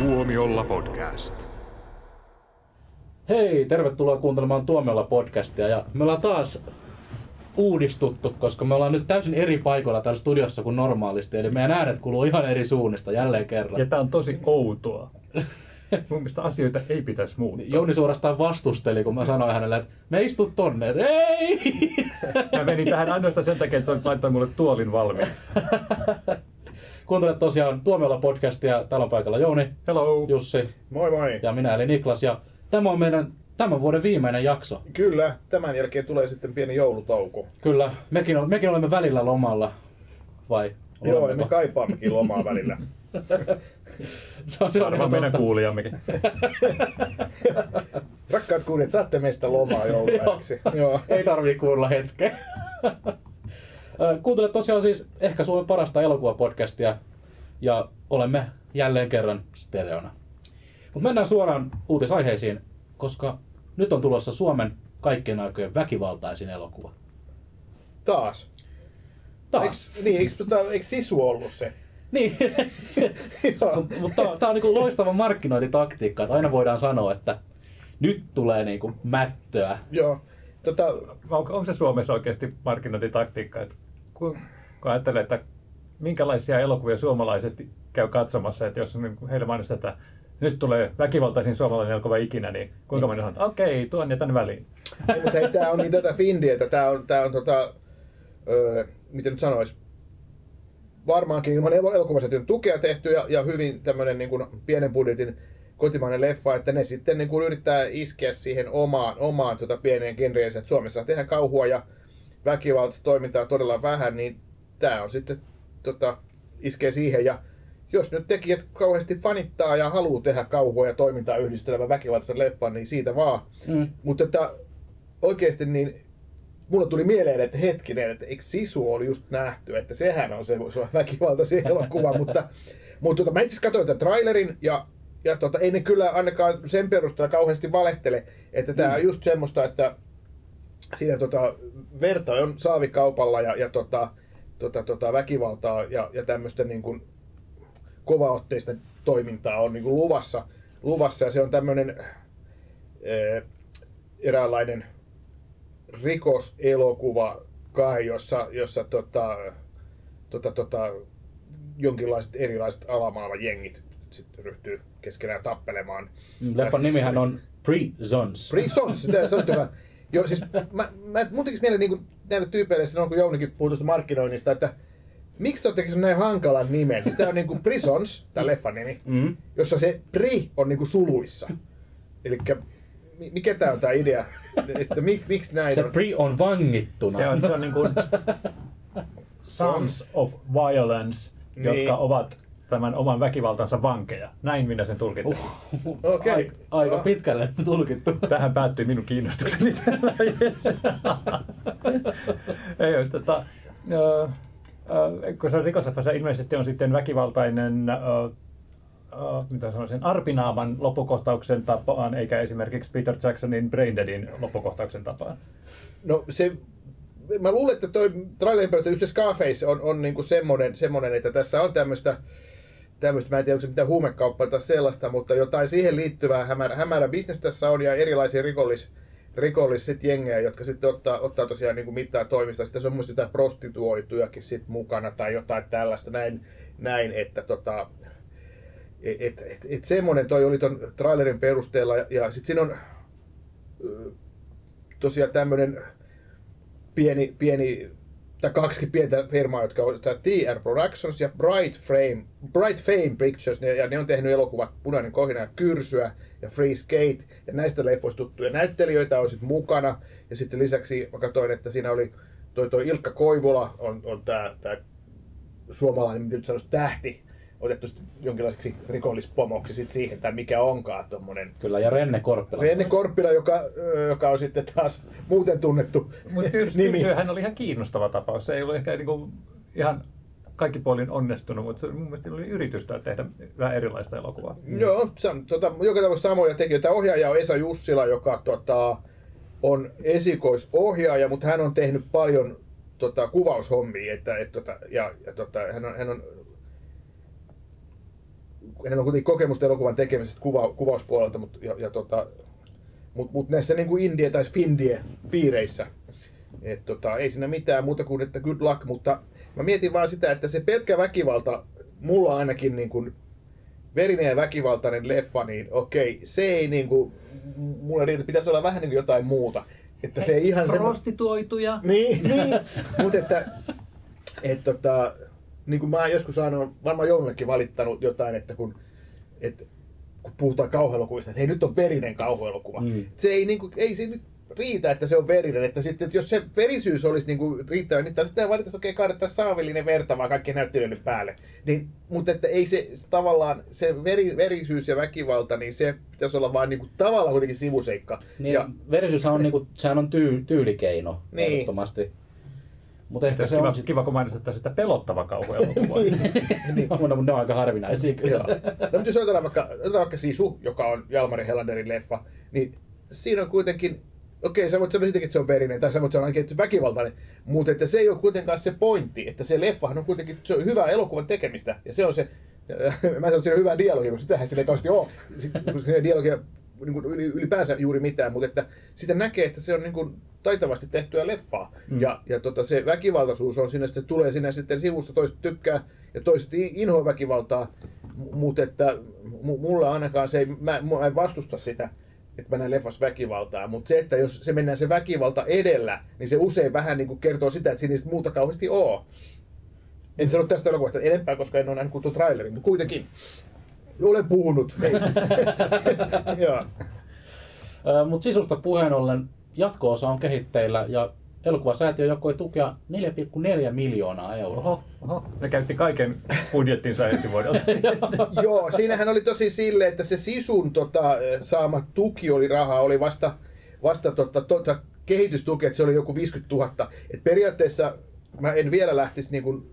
Tuomiolla podcast. Hei, tervetuloa kuuntelemaan Tuomiolla podcastia ja me ollaan taas uudistuttu, koska me ollaan nyt täysin eri paikoilla täällä studiossa kuin normaalisti, eli meidän äänet kuuluu ihan eri suunnista jälleen kerran. Ja tää on tosi outoa. Mun mielestä asioita ei pitäisi muuttaa. Jouni suorastaan vastusteli, kun mä sanoin hänelle, että me istu tonne. Ei! Mä menin tähän ainoastaan sen takia, että sä laittaa mulle tuolin valmiin. Kuuntelet tosiaan Tuomiolla podcastia, täällä on paikalla Jouni, Hello. Jussi Moi moi. ja minä eli Niklas. Ja tämä on meidän tämän vuoden viimeinen jakso. Kyllä, tämän jälkeen tulee sitten pieni joulutauko. Kyllä, mekin, ol- mekin olemme välillä lomalla, vai? Joo, me kaipaammekin lomaa välillä. Se on, se on Varmaan ihan meidän totta. kuulijammekin. Rakkaat kuulijat, saatte meistä lomaa joulupäiväksi. Joo. Ei tarvii kuulla hetkeä. Ö, Kuuntelet tosiaan siis ehkä Suomen parasta elokuvapodcastia ja olemme jälleen kerran stereona. Mutta mennään suoraan uutisaiheisiin, koska nyt on tulossa Suomen kaikkien aikojen väkivaltaisin elokuva. Taas. Taas. Eiks, niin, eikö, eikö Sisu ollut se? Niin, mutta tämä on niinku loistava markkinointitaktiikka, että aina voidaan sanoa, että nyt tulee niinku mättöä. Joo. Tota, Onko, onko se Suomessa oikeasti markkinointitaktiikka? Että kun, ajattelee, että minkälaisia elokuvia suomalaiset käy katsomassa, että jos niin heille mainostetaan, että nyt tulee väkivaltaisin suomalainen elokuva ikinä, niin kuinka moni sanoo, että okei, tuon ja tänne väliin. ei, mutta hei, tää onkin tätä Findiä, että tää on, tää on tota, öö, miten nyt sanois, varmaankin ilman el- elokuvasäätiön tukea tehty ja, ja hyvin tämmönen niin kuin pienen budjetin kotimainen leffa, että ne sitten niin kuin yrittää iskeä siihen omaan, omaan tota pieneen genreensä, että Suomessa tehdään kauhua ja väkivaltaista toimintaa todella vähän, niin tämä on sitten tota, iskee siihen ja jos nyt tekijät kauheasti fanittaa ja haluaa tehdä kauhua ja toimintaa yhdistelevän väkivaltaisen leffan, niin siitä vaan. Mm. Mutta että oikeasti niin mulle tuli mieleen, että hetkinen, että eikö Sisu oli just nähty, että sehän on se, se väkivaltaisin elokuva, mutta, mutta tota, mä itse katsoin tämän trailerin ja, ja tota, ei ne kyllä ainakaan sen perusteella kauheasti valehtele, että tämä on just semmoista, että siinä tota, verta on saavikaupalla ja, ja tota, tota, tota, väkivaltaa ja, ja tämmöistä niin kuin kovaotteista toimintaa on niin kuin luvassa, luvassa ja se on tämmöinen eh, eräänlainen rikoselokuva kai, jossa, jossa tota, tota, tota, jonkinlaiset erilaiset alamaailman jengit sitten ryhtyy keskenään tappelemaan. Leffan nimihän on Prisons. Prisons, sitä se on. Joo, siis mä, mä, mun tekisi mieleen niin näille tyypeille silloin, kun Jounikin puhui tuosta markkinoinnista, että miksi te olette näin hankalan nimen? Siis tää on niinku Prisons, tää leffan nimi, Mm. jossa se pri on niinku suluissa. Eli mikä tää on tää idea? Että mik, miksi näin Se on? Pri on vangittuna. Se on, se on niin kuin Sons of Violence, Niin. jotka ovat tämän oman väkivaltansa vankeja. Näin minä sen tulkitsen. Okei. Aika, aika No. pitkälle tulkittu. Tähän päättyi minun kiinnostukseni tällä Ei tota, ö, ö, kun se on rikosleffassa ilmeisesti on sitten väkivaltainen, ö, ö, mitä sanoisin, arpinaaman loppukohtauksen tapaan, eikä esimerkiksi Peter Jacksonin Braindeadin loppukohtauksen tapaan. No se, mä luulen, että toi trailerin perusteella just se Scarface on, on niinku semmonen, semmonen, että tässä on tämmöistä tämmöistä, mä en tiedä, onko se mitään huumekauppaa tai sellaista, mutta jotain siihen liittyvää hämärä, hämärä bisnes tässä on ja erilaisia rikollis, rikollis sit jengejä, jotka sitten ottaa, ottaa tosiaan niin mittaa toimista. Sitten se on muista jotain prostituoitujakin sit mukana tai jotain tällaista näin, näin että tota, et, et, et, et semmoinen toi oli ton trailerin perusteella ja, ja sitten siinä on tosiaan tämmöinen pieni, pieni tai kaksi pientä firmaa, jotka on TR Productions ja Bright Frame, Bright Fame Pictures, ja ne on tehnyt elokuvat Punainen kohina ja Kyrsyä ja Free Skate, ja näistä leffoista tuttuja näyttelijöitä on sitten mukana, ja sitten lisäksi mä katsoin, että siinä oli toi, toi Ilkka Koivula, on, on tämä suomalainen, miten nyt sanoisi, tähti, otettu jonkinlaiseksi rikollispomoksi sit siihen, tai mikä onkaan tuommoinen Kyllä, ja Renne Korppila. Renne Korppila, joka, joka on sitten taas muuten tunnettu Mutta nimi. hän oli ihan kiinnostava tapaus. Se ei ollut ehkä niinku ihan kaikki puolin onnistunut, mutta mun mielestä oli yritystä tehdä vähän erilaista elokuvaa. Joo, se on tota, joka tapauksessa samoja tekijöitä. Ohjaaja on Esa Jussila, joka tota, on esikoisohjaaja, mutta hän on tehnyt paljon tota, kuvaushommia. Että, et, tota, ja, ja tota, hän on, hän on on kuitenkin kokemusta elokuvan tekemisestä kuva, kuvauspuolelta, mutta ja, ja tota, mut, mut näissä niin kuin indie- tai findie piireissä, et tota, ei siinä mitään muuta kuin, että good luck, mutta mä mietin vaan sitä, että se pelkkä väkivalta, mulla ainakin niin kuin verinen ja väkivaltainen leffa, niin okei, se ei niin kuin, mulla riitä, pitäisi olla vähän niin kuin jotain muuta. Että se ei ihan se... Prostituoituja. Niin, niin. mutta että, et, tota, niin kuin mä oon joskus aina varmaan joulullekin valittanut jotain, että kun, et, kun puhutaan kauhuelokuvista, että hei nyt on verinen kauhuelokuva. Mm. Se ei, niin kuin, ei se nyt riitä, että se on verinen. Että sitten, että jos se verisyys olisi niin kuin riittävä, niin sitten valita, että okei, kaadettaisiin saavillinen verta vaan kaikkien näyttelijöiden päälle. Niin, mutta että ei se tavallaan, se veri, verisyys ja väkivalta, niin se pitäisi olla vaan niin kuin, tavallaan kuitenkin sivuseikka. Niin, ja, verisyyshän on, niinku, sehän on tyy, tyylikeino, Niin. ehdottomasti. Mutta ehkä se kiva, on sit... kiva, kun mainitsitte sitä pelottava kauhuelokuva. niin, mutta ne on aika harvinaisia kyllä. No, mutta jos otetaan vaikka, otetaan vaikka Sisu, joka on Jalmari Helanderin leffa, niin siinä on kuitenkin, okei, sä voit sanoa sitäkin, että se on verinen, tai sä voit sanoa ainakin, että väkivaltainen, mutta että se ei ole kuitenkaan se pointti, että se leffahan on kuitenkin, se on hyvää elokuvan tekemistä, ja se on se, mä sanon, että siinä on hyvää dialogia, mutta sitähän siinä ei kauheasti ole, kun siinä dialogia niin kuin yli- ylipäänsä juuri mitään, mutta että sitä näkee, että se on niin kuin taitavasti tehtyä leffaa. Mm. Ja, ja tota, se väkivaltaisuus on siinä, että se tulee siinä sitten sivusta, toiset tykkää ja toiset inhoa väkivaltaa, mutta että mu- mulla ainakaan se ei, mä, mä en vastusta sitä, että mä näen leffas väkivaltaa, mutta se, että jos se mennään se väkivalta edellä, niin se usein vähän niin kuin kertoo sitä, että siinä ei muuta kauheasti ole. En sano tästä elokuvasta enempää, koska en ole nähnyt kuin trailerin, mutta kuitenkin. Olen puhunut. Mutta sisusta puheen ollen jatko-osa on kehitteillä ja elokuvasäätiö jakoi tukea 4,4 miljoonaa euroa. Oho, oho. Ne käytti kaiken budjettinsa ensi vuodelta. Joo, siinähän oli tosi sille, että se Sisun tota, saama tuki oli rahaa, oli vasta, vasta tota, tota, kehitystuki, että se oli joku 50 000. Et periaatteessa mä en vielä lähtisi niin kuin,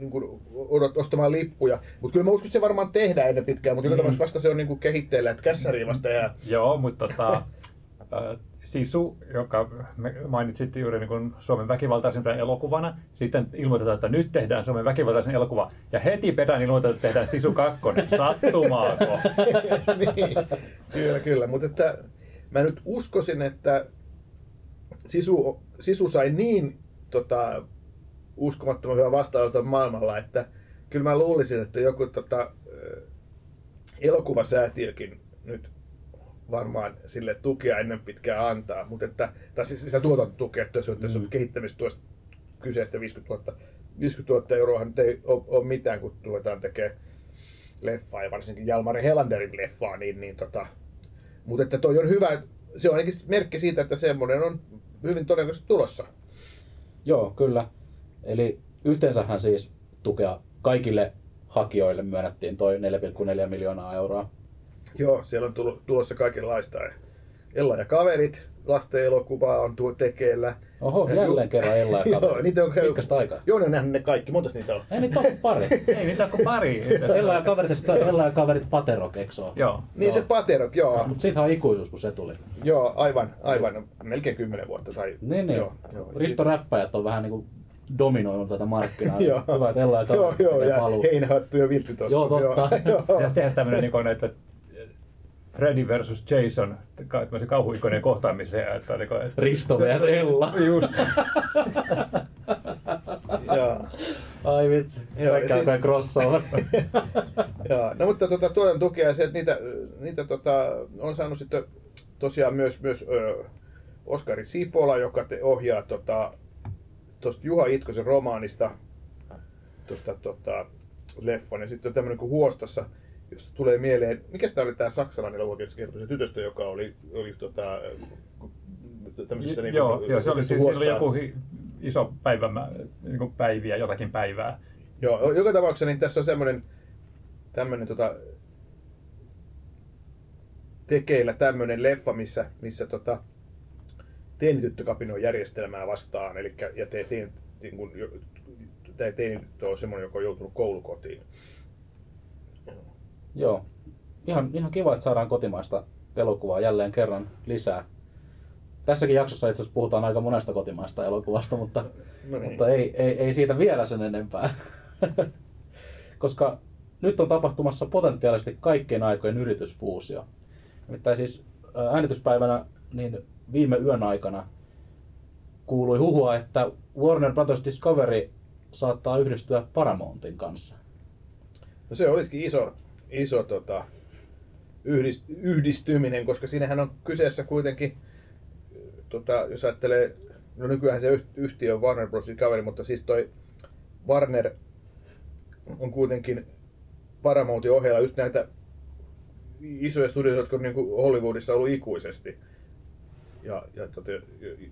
niin kuin odot, ostamaan lippuja, mutta kyllä mä uskon, että se varmaan tehdään ennen pitkään, mutta joka tapauksessa vasta se on niin kuin kehitteillä, että kässäriin vasta jää. Joo, mutta tota, äh, Sisu, joka me mainitsit juuri niin kuin Suomen väkivaltaisempana elokuvana, sitten ilmoitetaan, että nyt tehdään Suomen väkivaltaisen elokuva, ja heti perään ilmoitetaan, että tehdään Sisu 2. Sattumaako? niin, kyllä, kyllä. Mutta että mä nyt uskoisin, että Sisu, Sisu sai niin tota, uskomattoman hyvän vastaanoton maailmalla, että kyllä mä luulisin, että joku tota, elokuvasäätiökin nyt varmaan sille tukea ennen pitkää antaa, mutta että, tai siis sitä tuotantotukea, että jos on, jos on kehittämistuosta kyse, että 50 000, 50 000 euroa nyt ei ole, ole mitään, kun ruvetaan tekemään leffaa, ja varsinkin Jalmari Helanderin leffaa, niin, niin tota, mutta että toi on hyvä, se on ainakin merkki siitä, että semmoinen on hyvin todennäköisesti tulossa. Joo, kyllä. Eli yhteensähän siis tukea kaikille hakijoille myönnettiin toi 4,4 miljoonaa euroa. Joo, siellä on tulo- tulossa kaikenlaista. Ella ja kaverit, lasten elokuvaa on tuo tekeillä. Oho, Ja jälleen ju- kerran Ella ja Joo, kaverit. niitä on Pitkästä aikaa. Joo, ne on nähnyt ne kaikki. Montas niitä on? Ei niitä ole pari. Ei mitään kuin pari. Ella ja kaverit, ja Ella ja kaverit Paterok, eikö se ole? Joo. Niin Joo. se Paterok, joo. Mutta siitähän on ikuisuus, kun se tuli. Joo, aivan, aivan. Melkein kymmenen vuotta. Tai, Niin, niin. Joo, joo. Risto Räppäjät on vähän niinku dominoinut tätä markkinaa. Joo. Hyvä, että Ella ja Joo, joo, ja paluu. heinähattu ja viltti tossa. Joo, totta. Joo, Pitäisi tehdä tämmöinen niin näitä Freddy versus Jason, tämmöisen kauhuikoinen kohtaamiseen. Että, niin kuin, että, Risto vs. Ella. Just. joo. Ai vitsi. Kaikki ja alkaa sit- crossover. Joo, no mutta tuota, tuotan tukea ja se, että niitä, niitä tota, on saanut sitten tosiaan myös, myös ö, Oskari Sipola, joka te ohjaa tota, tuosta Juha Itkosen romaanista tota, tota, leffan. Ja sitten on tämmöinen kuin Huostassa, josta tulee mieleen, mikä tämä oli tämä saksalainen elokuva, jossa kertoi se tytöstä, joka oli, oli tota, tämmöisessä niin joo, joo, se oli, siis, siinä oli joku iso päivä, niin kuin päiviä, jotakin päivää. Joo, joka tapauksessa niin tässä on semmoinen tämmöinen tota, tekeillä tämmöinen leffa, missä, missä tota, teinityttö kapinoi järjestelmää vastaan, eli ja te, teen, niin kun, tämä teinityttö on semmoinen, joka on joutunut koulukotiin. Joo. Ihan, ihan kiva, että saadaan kotimaista elokuvaa jälleen kerran lisää. Tässäkin jaksossa itse asiassa puhutaan aika monesta kotimaista elokuvasta, mutta, No niin. mutta ei, ei, ei siitä vielä sen enempää. Koska nyt on tapahtumassa potentiaalisesti kaikkien aikojen yritysfuusio. Nimittäin siis ää, äänityspäivänä niin viime yön aikana kuului huhua, että Warner Brothers Discovery saattaa yhdistyä Paramountin kanssa. No se olisikin iso, iso tota, yhdist, yhdistyminen, koska siinähän on kyseessä kuitenkin, tota, jos ajattelee, no nykyään se yht- yhtiö on Warner Bros. Discovery, mutta siis toi Warner on kuitenkin Paramountin ohella just näitä isoja studioita, jotka on niin Hollywoodissa ollut ikuisesti. Ja, ja tota,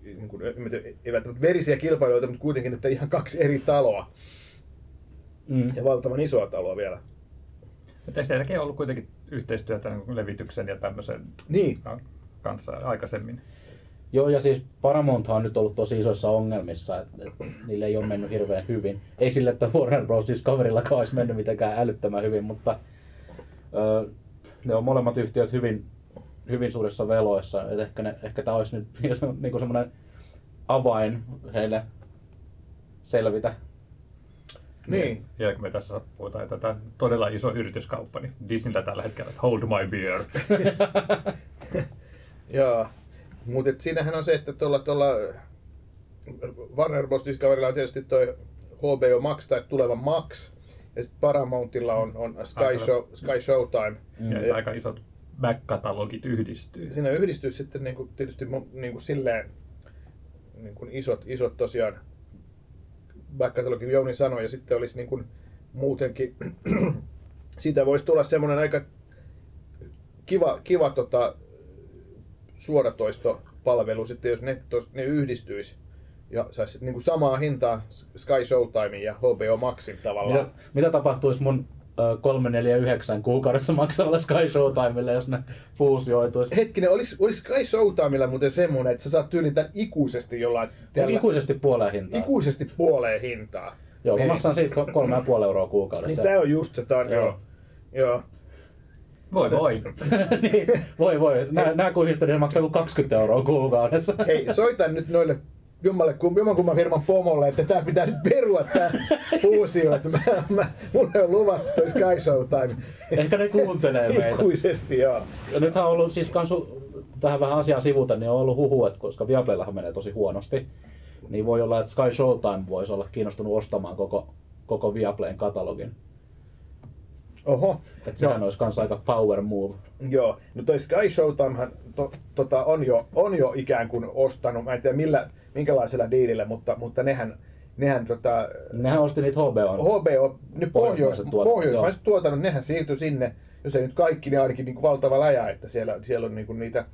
niin kuin, en mä tiedä, ei välttämättä verisiä kilpailijoita, mutta kuitenkin, että ihan kaksi eri taloa. Mm. Ja valtavan isoa taloa vielä. Mutta sielläkin on ollut kuitenkin yhteistyötä niin levityksen ja tämmöisen Niin, kanssa aikaisemmin. Joo, ja siis Paramount on nyt ollut tosi isoissa ongelmissa, että et, niille ei ole mennyt hirveän hyvin. Ei sille, että Warner Bros. Discoveryllakaan olisi mennyt mitenkään älyttömän hyvin, mutta ö, ne on molemmat yhtiöt hyvin, hyvin suurissa veloissa. Et ehkä, ne, ehkä tämä olisi nyt niin semmoinen avain heille selvitä. niin. Ja kun me tässä puhutaan, että tämä on todella iso yrityskauppa, niin Disneyltä tällä hetkellä, että hold my beer. Joo. Mutta siinähän on se, että tuolla, tuolla Warner Bros. Discoverylla on tietysti toi HBO Max tai tuleva Max. Ja sitten Paramountilla on, on Sky, Aika- Show, Sky Showtime. Ja Ja aika isot back-katalogit yhdistyy. Siinä yhdistyy sitten niinku, tietysti mu- niinku silleen niinku isot, isot tosiaan back-katalogin Jouni sanoi, ja sitten olisi niinku muutenkin, siitä voisi tulla semmoinen aika kiva, kiva tota, suoratoistopalvelu sitten, jos ne, tos, ne yhdistyisi ja saisi niinku samaa hintaa Sky Showtimein ja HBO Maxin tavallaan. Mitä, mitä tapahtuisi mun 349 kuukaudessa maksavalle Sky Showtimelle, jos ne fuusioituisi? Hetkinen, olis, olis Sky Showtimella muuten semmoinen, että sä saat tyyliin tämän ikuisesti jollain... Eli ikuisesti puoleen hintaa. ikuisesti puoleen hintaa. Joo, mä Niin. maksan siitä ko- kolme ja puoli euroa Niin kuukaudessa. tää on just se tarjo. Joo. Joo. Joo. Voi voi. niin, voi voi. Nää, nää kuhistot ne maksaa kuin 20 euroa kuukaudessa. Hei, soitan nyt noille jommalle, kum- jommankumman firman pomolle, että tää pitää nyt perua tää fuusio, että mä, mä, mulle on luvattu toi Sky Showtime. Ehkä ne kuuntelee meitä. Ikuisesti, joo. Ja nythän on ollut siis kansu, tähän vähän asiaa sivuta, niin on ollut huhu, että koska Viaplayllahan menee tosi huonosti, niin voi olla, että Sky Showtime voisi olla kiinnostunut ostamaan koko, koko Viaplayn katalogin. Oho. Että sehän Joo. olisi kanssa aika power move. Joo, no toi Sky Showtimehan to, tota, on, jo, on jo ikään kuin ostanut, mä en tiedä millä, minkälaisella diilillä, mutta, mutta nehän, nehän tota, Nehän osti niitä HBOn. HBO, ne pohjois, Pohjoismaiset tuotannot, pohjoismaiset tuotannot, nehän siirtyi sinne, jos ei nyt kaikki, niin ainakin niin kuin valtava läjä, että siellä, siellä on niin kuin niitä,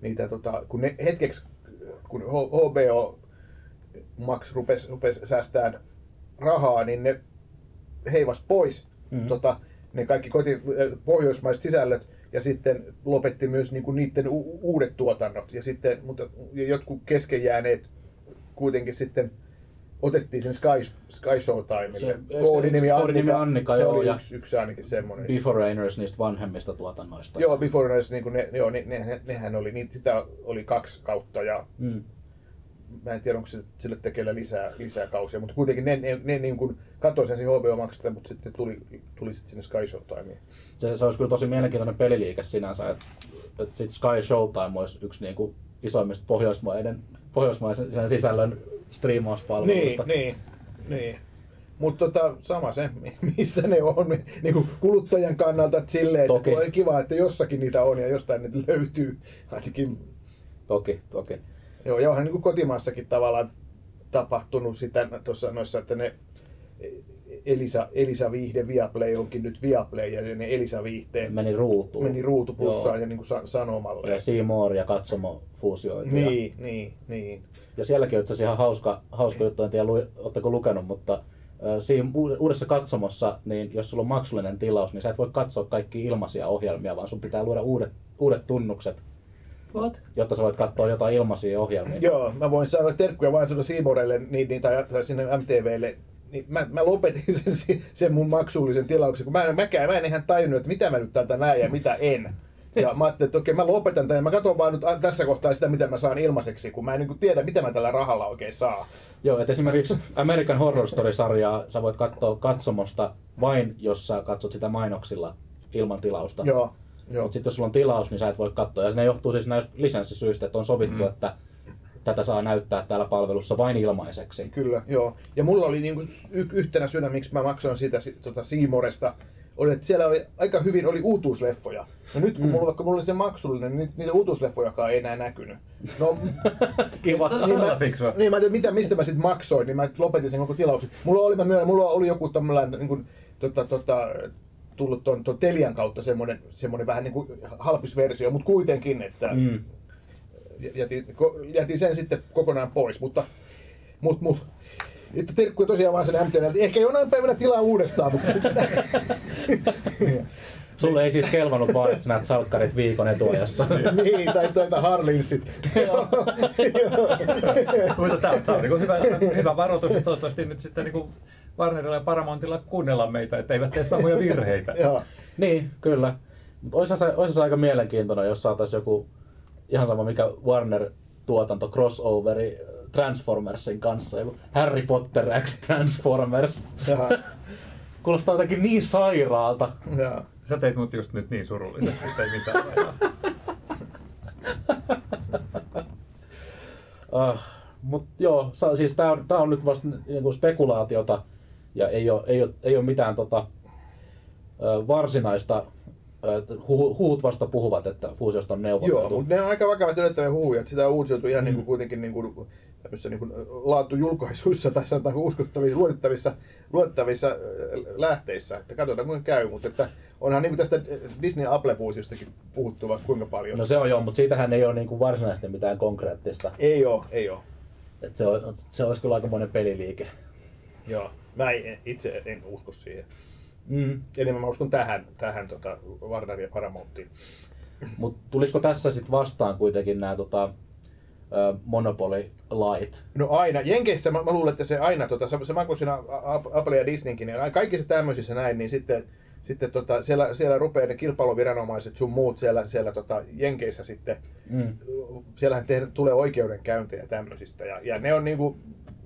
niitä tota, kun ne hetkeksi, kun HBO Max rupesi rupes säästään rahaa, niin ne heivas pois Mhm. tota, ne kaikki koti, äh, pohjoismaiset sisällöt ja sitten lopetti myös niin kuin niiden u- uudet tuotannot. Ja sitten, mutta jotkut kesken jääneet kuitenkin sitten otettiin sen Sky, Sky se Koodinimi Annika, Annika, se joo, oli yksi, yksi ainakin semmoinen. Before Rainers niistä vanhemmista tuotannoista. Joo, Before Race, niin ne, joo, ne, ne, nehän oli, niitä, sitä oli kaksi kautta ja Mm. Mä en tiedä, onko se, sille tekeillä lisää, lisää kausia, mutta kuitenkin ne, ne, ne niin kuin katoi sen HBO Maxista, mutta sitten tuli, tuli sitten sinne Sky Showtimeen. Se, se olisi kyllä tosi mielenkiintoinen peliliike sinänsä, että, että sit Sky Showtime olisi yksi niinku isoimmista pohjoismaiden, pohjoismaisen sisällön striimauspalveluista. Niin, niin, niin. Mutta tota, sama se, missä ne on niin kuin kuluttajan kannalta että silleen, että Toki. on kiva, että jossakin niitä on ja jostain niitä löytyy. Ainakin, Toki, toki. Joo, ja onhan niin kuin kotimaassakin tavallaan tapahtunut sitä tuossa noissa, että ne Elisa, Elisa Viihde Viaplay onkin nyt Viaplay ja ne Elisa Viihteen Meni ruutuun. meni ruutupussaan ja niin kuin sa- sanomalle. Ja Seymour ja Katsomo fuusioitu. Ja, Niin, niin, niin. ja sielläkin on itse asiassa ihan hauska, hauska juttu, en tiedä lu, ootteko lukenut, mutta siinä uud- uudessa katsomossa, niin jos sulla on maksullinen tilaus, niin sä et voi katsoa kaikki ilmaisia ohjelmia, vaan sun pitää luoda uudet, uudet tunnukset, What? jotta sä voit katsoa jotain ilmaisia ohjelmia. Joo, mä voin sanoa terkkuja vaan tuoda Seamorelle niin, niin, tai, tai sinne MTVlle. Niin mä, mä lopetin sen, sen mun maksullisen tilauksen, kun mä, en- mäkään, mä en ihan tajunnut, että mitä mä nyt täältä näen ja mitä en. Ja mä ajattelin, että okei, mä lopetan tämän ja mä katson vaan nyt tässä kohtaa sitä, mitä mä saan ilmaiseksi, kun mä en niin tiedä, mitä mä tällä rahalla oikein saa. Joo, että esimerkiksi American Horror Story-sarjaa sä voit katsoa katsomosta vain, jos sä katsot sitä mainoksilla ilman tilausta. Joo. Mutta sitten jos sulla on tilaus, niin sä et voi katsoa. Ja ne johtuu siis näistä lisenssisyistä, että on sovittu, mm. että tätä saa näyttää täällä palvelussa vain ilmaiseksi. Kyllä, joo. Ja mulla oli niinku y- yhtenä syynä, miksi mä maksoin siitä si- tota Siimoresta, oli, että siellä oli aika hyvin oli uutuusleffoja. No nyt kun mm. mulla, vaikka mulla oli se maksullinen, niin niitä uutuusleffojakaan ei enää näkynyt. No, Kiva. Niin niin mä, niin mä tiedä, mitä, mistä mä sitten maksoin, niin mä lopetin sen koko tilauksen. Mulla oli, mä myönnän, mulla oli joku tämmöinen niin kuin, tota, tota, tullut ton Telian kautta semmoinen, semmoinen vähän niin kuin halpis versio, mutta kuitenkin, että mm. Jätin, jätin sen sitten kokonaan pois, mutta mut, mut, että terkkuja tosiaan vaan sen MTVltä. Ehkä jonain päivänä tilaa uudestaan, mutta Sulle ei siis kelvannut vaan, että näet salkkarit viikon etuajassa. niin, tai toita Harlinsit. Mutta tämä, on niin hyvä, hyvä varoitus, että toivottavasti nyt sitten niin kuin Warnerilla ja Paramountilla kuunnella meitä, että eivät tee samoja virheitä. Joo. niin, kyllä. Mutta olisihan se, aika mielenkiintoinen, jos saataisiin joku ihan sama mikä Warner-tuotanto crossoveri Transformersin kanssa. Joku Harry Potter X Transformers. Jaha. Kuulostaa jotenkin niin sairaalta. Joo. Sä teit mut just nyt niin surulliseksi, että ei mitään. Uh, Mutta joo, siis tämä on, tää on nyt vasta niinku spekulaatiota ja ei ole, ei ole, ei ole mitään tota, varsinaista, ö, hu- huhut vasta puhuvat, että fuusiosta on Joo, neuvoteltu. mutta ne on aika vakavasti otettavia huhuja, että sitä on uutisoitu ihan Mm. niin kuin kuitenkin niin kuin, niin kuin laatujulkaisuissa tai sanotaan uskottavissa, luotettavissa, luotettavissa äh, lähteissä, että katsotaan kuinka käy, mutta että onhan niin kuin tästä Disney Apple-fuusiostakin puhuttu vaikka kuinka paljon. No se on joo, mutta siitähän ei ole niinku varsinaisesti mitään konkreettista. Ei oo, ei oo. Et se, on, se olisi kyllä aikamoinen peliliike. Joo. Mä en, itse en usko siihen. Mm. Enemmän mä uskon tähän, tähän tota Warner ja Paramountiin. Mutta tulisiko tässä sitten vastaan kuitenkin nämä tota, Monopoly-lait? No aina. Jenkeissä mä, mä luulen, että se aina, tota, sama kuin siinä Apple ja Disneykin, niin kaikissa tämmöisissä näin, niin sitten, sitten tota, siellä, siellä rupeaa ne kilpailuviranomaiset sun muut siellä, siellä tota, Jenkeissä sitten, Mm. siellähän tehdä, tulee oikeudenkäyntejä tämmöisistä, ja, ja ne on niinku,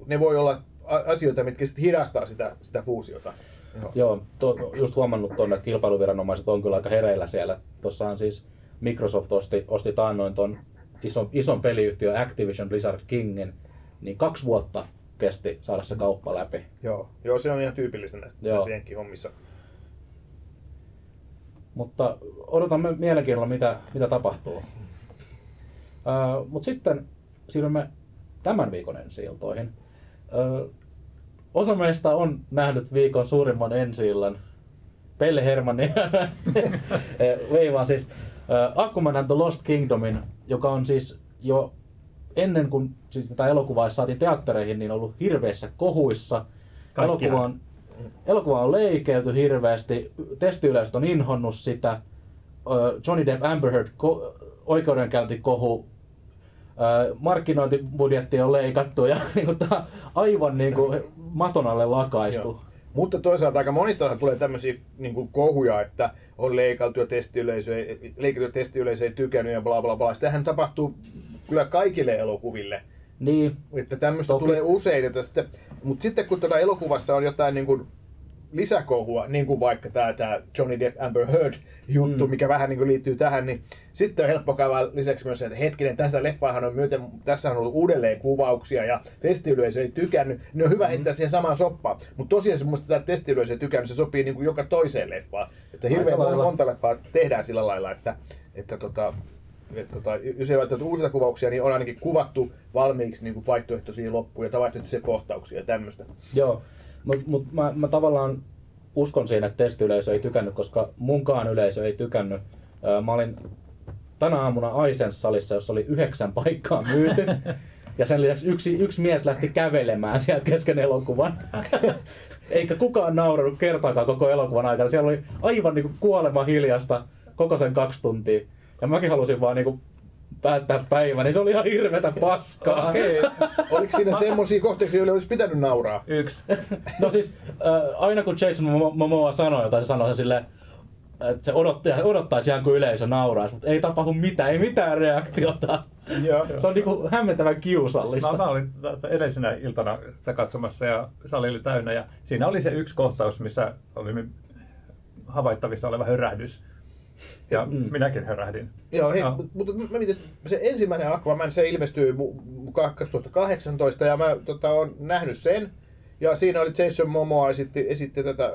ne voi olla asioita, mitkä sitten hidastaa sitä, sitä fuusiota. Joo. Joo, to, just huomannut tuonne, että kilpailuviranomaiset on kyllä aika hereillä siellä. Tuossahan siis Microsoft osti, osti taannoin ton ison, ison peliyhtiö Activision Blizzard Kingin, niin kaksi vuotta kesti saada se kauppa läpi. Joo. Joo, se on ihan tyypillistä näissä, Jenkin hommissa. Mutta odotamme mielenkiinnolla, mitä, mitä tapahtuu. Uh, Mutta sitten siirrymme tämän viikon ensi iltoihin. Osa meistä on nähnyt viikon suurimman ensi illan. Pelle Hermanni veivaa siis uh, Aquaman and the Lost Kingdomin, joka on siis jo ennen kuin siis tätä elokuvaa saatiin teattereihin, niin ollut hirveissä kohuissa. Kaikkihan. Elokuva on, elokuva on leikeilty hirveästi, testiyleisöt on inhonnut sitä, Ö, Johnny Depp Amber Heard ko- oikeudenkäyntikohu, markkinointibudjetti on leikattu ja niin tää aivan niin kuin maton alle lakaistu. Joo. Mutta toisaalta aika monista tulee tämmöisiä niin kuin kohuja, että on leikattu ja testiyleisö, ei- leikattu ja testiyleisö ei tykännyt ja bla bla bla. Sitähän tapahtuu kyllä kaikille elokuville. Niin, Että tämmöistä Toki. tulee usein. Että sitten, mutta sitten kun tuota elokuvassa on jotain niin kuin lisäkohua, niin kuin vaikka tämä, tämä Johnny Depp Amber Heard juttu, Mm. mikä vähän niin kuin liittyy tähän, niin sitten on helppo käydä lisäksi myös se, että hetkinen, tästä leffaahan on myöten, tässä on ollut uudelleen kuvauksia ja testiyleisö ei tykännyt, niin on hyvä Mm. heittää siihen samaan soppaan. Mutta tosiaan mun tämä testiyleisö ei tykännyt, se sopii niin kuin joka toiseen leffaan. Että hirveän lailla. monta leffaa tehdään sillä lailla, että, että tota, et tota, jos ei välttämättä uusita kuvauksia, niin on ainakin kuvattu valmiiksi niin kuin vaihtoehtoisia loppuja tai vaihtoehtoisia kohtauksia ja tämmöistä. Joo, mutta mut mä, mä tavallaan uskon siinä, että testiyleisö ei tykännyt, koska munkaan yleisö ei tykännyt. Mä olin tänä aamuna Aisens-salissa, jossa oli yhdeksän paikkaa myyty. Ja sen lisäksi yksi, yksi mies lähti kävelemään sieltä kesken elokuvan. Eikä kukaan nauranut kertaakaan koko elokuvan aikana. Siellä oli aivan niin kuolema hiljasta koko sen kaksi tuntia. Ja mäkin halusin vaan niin päättää päivän, niin se oli ihan hirvetä paskaa. Okei, Oliko siinä semmoisia kohteuksia, joille olisi pitänyt nauraa? yksi. No siis, äh, aina kun Jason Momo- Momoa sanoi jotain, se sanoi se silleen, että se odottaa, odottaisi ihan kuin yleisö nauraisi, mutta ei tapahdu mitään, ei mitään reaktiota. Joo. Se on niinku hämmentävän kiusallista. Mä, mä olin edellisenä iltana sitä katsomassa ja sali oli täynnä ja siinä oli se yksi kohtaus, missä oli havaittavissa oleva hörähdys. Ja mm. minäkin hörähdin. Joo, hei, Joo. mutta mä mietin, että se ensimmäinen Aquaman, se ilmestyy mu- mu- 2018 ja mä tota, on nähnyt sen. Ja siinä oli Jason Momoa esitti, esitti tätä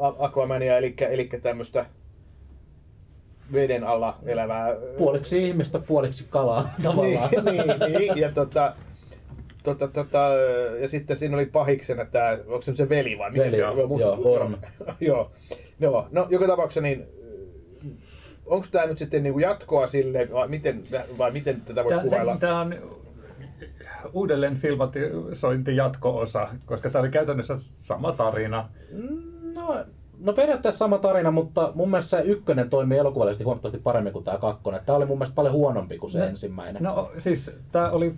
A- Aquamania, eli, eli tämmöistä veden alla elävää... Puoliksi ihmistä, puoliksi kalaa tavallaan. niin, niin, niin, ja tota, tota, tota, ja sitten siinä oli pahiksena tämä, onko se se veli vai mikä Veli, se on? joo, Musta- joo, joo, joo, no joka tapauksessa niin onko tämä nyt sitten niinku jatkoa sille, vai miten, vai miten tätä voisi kuvailla? Tämä on uudelleen filmatisointi jatko-osa, koska tämä oli käytännössä sama tarina. No, no periaatteessa sama tarina, mutta mun mielestä se ykkönen toimii elokuvallisesti huomattavasti paremmin kuin tämä kakkonen. Tämä oli mun mielestä paljon huonompi kuin se No, ensimmäinen. No siis tämä oli,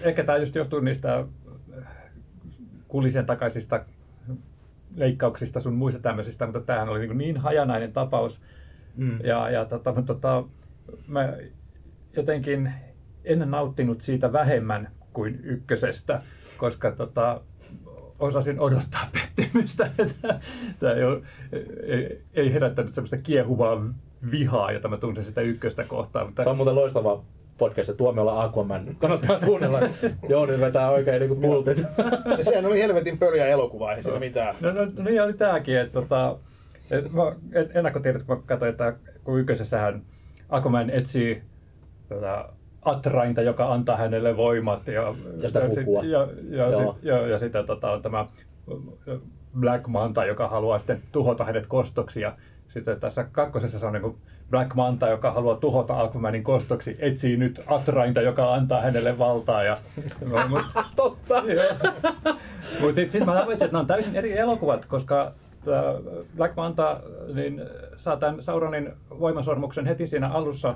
ehkä tämä just johtuu niistä äh, kulisen takaisista leikkauksista sun muista tämmöisistä, mutta tämähän oli niin, niin hajanainen tapaus. Mm. Ja, ja tota, mutta tota, mä jotenkin en nauttinut siitä vähemmän kuin ykkösestä, koska tota, osasin odottaa pettymystä. Tämä ei, ole, ei, ei herättänyt semmoista kiehuvaa vihaa, jota mä tunsin sitä ykköstä kohtaan. Mutta Se on muuten loistava podcast, ja Tuomiolla Aquaman. Kannattaa kuunnella. Jouni vetää oikein niinku pultit. Ja sehän oli helvetin pöljä elokuva, ei siinä mitään. No, no, no niin oli tämäkin, että tota, et, mä, et, ennakkotiedot, kun mä katsoin, että kun ykkösessähän Aquaman etsii tota, Atrainta, joka antaa hänelle voimat. Ja, Ja sitä sit- pukua. Ja, ja, Joo. sit, ja, ja sitten tota, on tämä Black Manta, joka haluaa sitten tuhota hänet kostoksi. Ja sitten tässä kakkosessa se on niin Black Manta, joka haluaa tuhota Aquamanin kostoksi, etsii nyt Atrainta, joka antaa hänelle valtaa. Ja, mut, Totta. mutta sitten sit mä havaitsin, että nämä on täysin eri elokuvat, koska tää Black Manta niin saa tämän Sauronin voimasormuksen heti siinä alussa.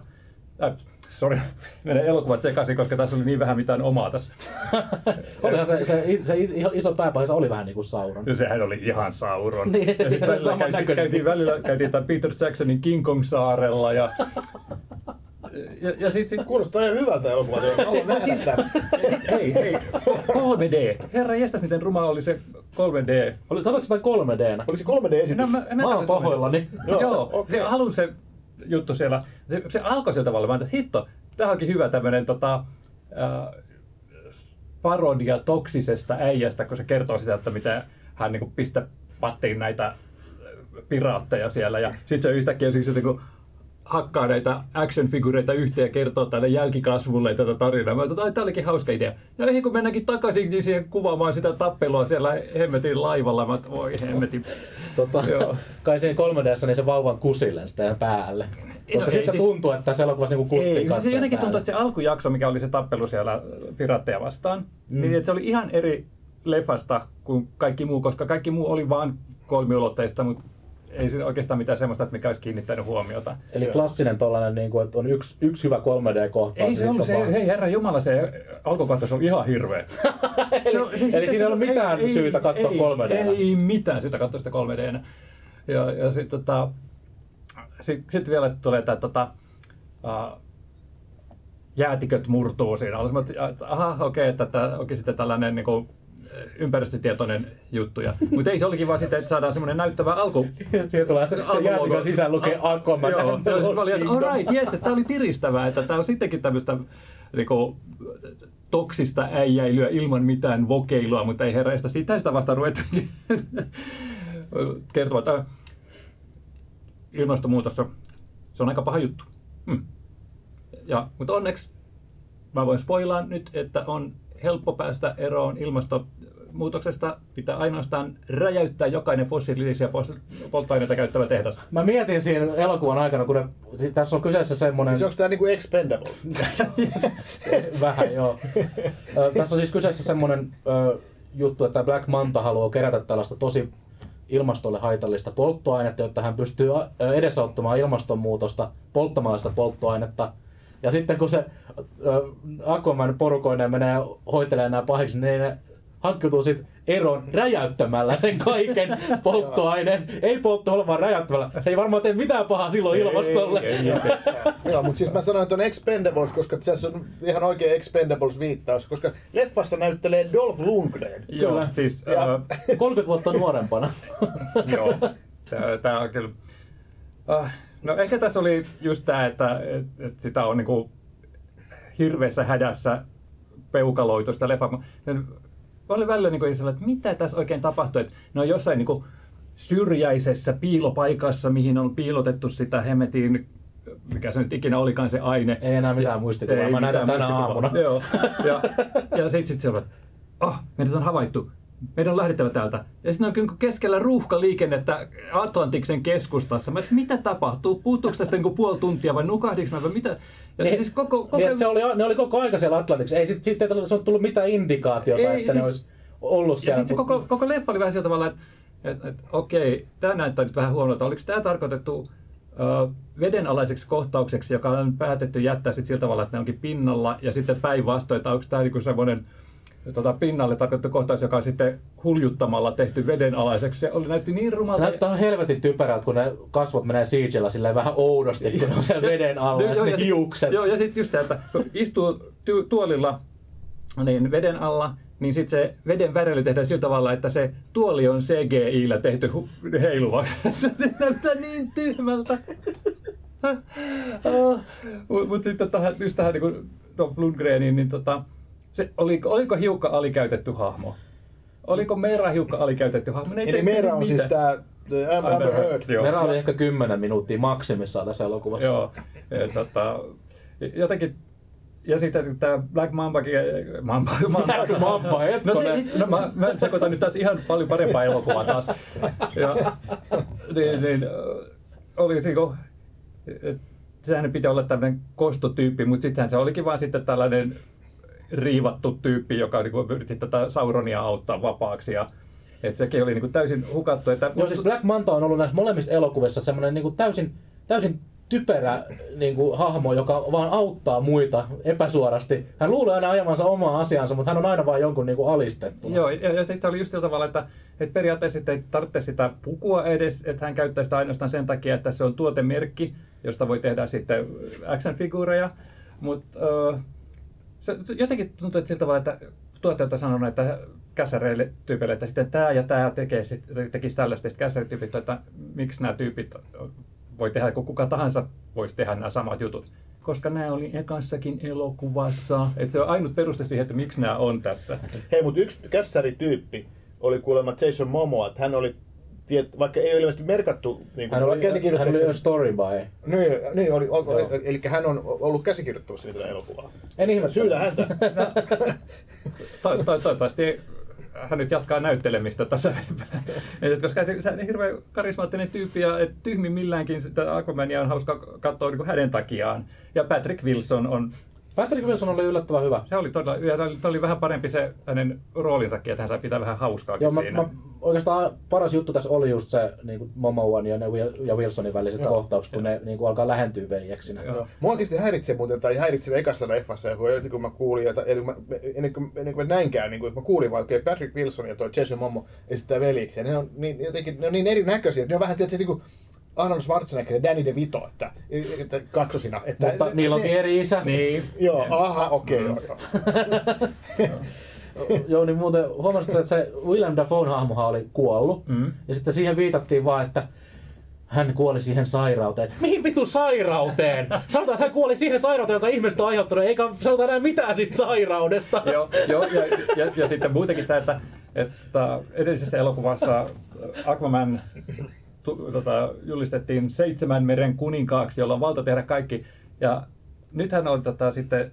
Äh, sorry, menee elokuvat sekaisin, koska tässä oli niin vähän mitään omaa tässä. Olihan se, se, se iso pääpaisa oli vähän niin kuin Sauron. Ja sehän oli ihan Sauron. Niin, ja sitten välillä saman käytiin, näköinen. käytiin, välillä käytiin tämän Peter Jacksonin King Kong saarella ja, ja, ja sitten sit, Kuulostaa ihan hyvältä elokuvalta, mä haluan nähdä sitä. hei, hei, 3D. Herra jästäs, miten ruma oli se 3D. Oli, katsotko sitä 3D? Oliko se 3D-esitys? No, mä, Mä oon pahoillani. Joo, Joo, okei. se alun se juttu siellä, se, se alkoi sillä tavalla, että hitto, tämä onkin hyvä tämmöinen tota, äh, parodia toksisesta äijästä, kun se kertoo sitä, että mitä hän niin pistää pattiin näitä piraatteja siellä. Ja sitten se yhtäkkiä siis niin hakkaa näitä action-figureita yhteen ja kertoo tälle jälkikasvulle tätä tarinaa. Mä ajattelin, että tämä olikin hauska idea. Ja eihän kun mennäänkin takaisin niin siihen kuvaamaan sitä tappelua siellä hemmetin laivalla. Mä ajattelin, voi hemmetin. Tota, kai siinä 3Dssä niin se vauvan kusille sitä päälle. Koska No ei, sitten siis- tuntuu, että tässä elokuvassa niinku kustiin Ei, se katsoen jotenkin tuntuu, että se alkujakso, mikä oli se tappelu siellä piratteja vastaan, mm. niin että se oli ihan eri leffasta kuin kaikki muu, koska kaikki muu oli vain kolmiulotteista, mutta ei siinä oikeastaan mitään semmoista, että mikä olisi kiinnittänyt huomiota. Eli klassinen tollanen, niin kuin, että on yksi, yksi hyvä 3D-kohtaus. Ei se ollut se, vaan- hei herra Jumala, se alkukohtaus on ihan hirveä. Se on- siis- Eli siinä ei ole mitään syytä katsoa 3D:nä. Ei, ei mitään syytä katsoa sitä 3Dnä. Ja, ja sitten tota, sit, sit vielä tulee tämä tota, uh, jäätiköt murtuu siinä. Olisi, että että aha, okei, että tämä onkin sitten tällainen niin kuin, ympäristötietoinen juttu. Mutta ei se olikin vaan sitten, että saadaan semmoinen näyttävä alku. Siihen tulee jäätikön sisään lukee Aquaman. Joo, Lost mä olin, että all right, yes, tämä oli piristävää, että tämä on sittenkin tämmöistä niinku, toksista äijäilyä ilman mitään vokeilua, mutta ei herraista sitä sitä vasta ruveta kertoa, että ilmastonmuutos on- se on aika paha juttu. Hmm. Ja, mutta onneksi mä voin spoilaa nyt, että on helppo päästä eroon ilmastonmuutoksesta. Pitää ainoastaan räjäyttää jokainen fossiilisia polttoaineita käyttävä tehdas. Mä mietin siinä elokuvan aikana, kun ne, siis tässä on kyseessä semmoinen... Siis onko tää niinku Expendables? Vähän, joo. Ö, Tässä on siis kyseessä semmoinen ö, juttu, että Black Manta haluaa kerätä tällaista tosi ilmastolle haitallista polttoainetta, jotta hän pystyy edesauttamaan ilmastonmuutosta polttamalla sitä polttoainetta. Ja sitten kun se Aquaman porukoineen menee hoitelemaan nämä pahiksi, niin ne hankkiutuu sit eroon räjäyttämällä sen kaiken polttoaineen. ei polttoaineen, vaan räjäyttämällä. Se ei varmaan tee mitään pahaa silloin ilmastolle. Ei, ei, ei, Joo, mutta siis mä sanoin, että on Expendables, koska tässä on ihan oikea Expendables-viittaus, koska leffassa näyttelee Dolph Lundgren. Joo, Kyllä. siis Ja- äh, 30 vuotta nuorempana. Joo, tää, tää on kyllä... Ah, no ehkä tässä oli just tää, että et, et sitä on niinku hirveässä hädässä peukaloitu sitä mä olin välillä niinku sellainen, että mitä tässä oikein tapahtuu, että ne on jossain niinku syrjäisessä piilopaikassa, mihin on piilotettu sitä hemetin, mikä se nyt ikinä olikaan se aine. Ei enää mitään muistikuvaa. Mä näytän tänä aamuna. Joo. Ja, ja sitten sit se on, oh, meidät on havaittu. Meidän on lähdettävä täältä. Ja sitten on keskellä ruuhkaliikennettä Atlantiksen keskustassa. Mä, mitä tapahtuu? Puuttuuko tästä niin puoli tuntia vai nukahdinko mä vai mitä? Ja Niin, siis koko, koko... Niin, se oli, ne oli koko aika siellä Atlantiksi. Ei sit, sitten ei tullut, tullut mitään indikaatiota, Ei, että ne siis- olisi ollut Ja siellä. sitten se koko, koko leffa oli vähän sillä tavalla, että et, et, okei, tämä näyttää nyt vähän huonolta. Oliko tämä tarkoitettu ö, vedenalaiseksi kohtaukseksi, joka on päätetty jättää sit sillä tavalla, että ne onkin pinnalla, ja sitten päinvastoin, että onko tämä niinku semmoinen tota, pinnalle tarkoitettu kohtaus, joka on sitten huljuttamalla tehty vedenalaiseksi. Se oli, näytti niin Se rumalta. näyttää ihan helvetin typerältä, kun ne kasvot menee siegellä silleen vähän oudosti, kun on siellä veden alla ja, ja sit- hiukset. Joo, ja sitten just tämä, että kun istuu ty- tuolilla niin veden alla, niin sitten se veden väreily tehdään sillä tavalla, että se tuoli on CGI-llä tehty hu- heiluva. se näyttää niin tyhmältä. Mutta mut sitten tähän, just tähän niin Dolph Lundgreniin, niin tota, se, oliko, oliko hiukka alikäytetty hahmo? Oliko Meera hiukka alikäytetty hahmo? Ne ei Eli Meera on siis mitään. tää Amber Amber Heard. Vera oli ehkä 10 minuuttia maksimissaan tässä elokuvassa. Joo, ja, tota, jotenkin, ja sitten tämä Black Mambakin, Mamba, Mamba, Black Mamba, no, se, no mä, mä sekoitan nyt taas ihan paljon parempaa elokuvaa taas. Ja, niin, niin, oli niinku, et, sehän piti olla tämmöinen kostotyyppi, mutta sittenhän se olikin vaan sitten tällainen riivattu tyyppi, joka niinku yritti tätä Sauronia auttaa vapaaksi. Ja, et sekin oli niinku täysin hukattu. Että, Joo, siis Black Manta on ollut näissä molemmissa elokuvissa semmoinen niin kuin täysin, täysin typerä niin kuin, hahmo, joka vaan auttaa muita epäsuorasti. Hän luulee aina ajamansa omaa asiansa, mutta hän on aina vain jonkun niin kuin, alistettu. Joo, ja, ja sitten oli just sillä tavalla, että, että periaatteessa että ei tarvitse sitä pukua edes, että hän käyttää sitä ainoastaan sen takia, että se on tuotemerkki, josta voi tehdä sitten action-figuureja. Mutta uh, se jotenkin tuntuu että sillä tavalla, että tuottajat on sanonut, että kässäreille tyypeille, että sitten tämä ja tämä tekee, sit, tekisi tällaista, sitten että miksi nämä tyypit voi tehdä, kun kuka tahansa voisi tehdä nämä samat jutut. Koska nämä oli ekassakin elokuvassa. Että se on ainut peruste siihen, että miksi nämä on tässä. Hei, mutta yksi kässärityyppi oli kuulemma Jason Momoa, että hän oli, tiet, vaikka ei ole ilmeisesti merkattu niin Hän oli, hän oli käsikirjoittajaksi. jo story by. Niin, niin oli, oli, Joo. eli hän on ollut käsikirjoittamassa tätä elokuvaa. En ihme. Syytä häntä. To, to, toivottavasti hän nyt jatkaa näyttelemistä tässä. Sit, koska se on hirveän karismaattinen tyyppi ja et tyhmimmilläänkin sitä Aquamania on hauska katsoa niin kuin hänen takiaan. Ja Patrick Wilson on, Patrick Wilson oli yllättävän hyvä. se oli, todella, ja oli, oli vähän parempi se hänen roolinsakin, että hän sai pitää vähän hauskaakin Joo, mä, siinä. mä, oikeastaan paras juttu tässä oli just se niin kuin Momoan ja, ne ja Wilsonin väliset Joo. kohtaukset, kun ne niin kuin alkaa lähentyä veljeksinä. Joo. Joo. Mua oikeasti häiritsee muuten, tai häiritsi ekassa leffassa, kun, ennen kuin mä kuulin, ja, ennen kuin mä, ennen kuin, ennen kuin mä näinkään, niin kuin, mä kuulin vaan, että Patrick Wilson ja tuo Jason Momo esittää veljiksi, ja ne on niin, jotenkin, ne on niin erinäköisiä, että ne on vähän, tietysti, niin kuin Arnold Schwarzenegger ja Danny DeVito, että, että kaksosina. Että, Mutta niillä onkin ne- eri isä. Niin. Joo, aha, okei, okay, joo, joo. Joo, niin muuten huomasit, että se William Dafoe hahmohan oli kuollut. Mm. Ja sitten siihen viitattiin vaan, että hän kuoli siihen sairauteen. Mihin vittu sairauteen? Sanotaan, että hän kuoli siihen sairauteen, jonka ihmiset on aiheuttanut, eikä sanota enää mitään siitä sairaudesta. Joo, joo ja, ja, ja, sitten muutenkin tämä, että, että edellisessä elokuvassa Aquaman tota, julistettiin seitsemän meren kuninkaaksi, jolla on valta tehdä kaikki. Ja nyt hän on tota, sitten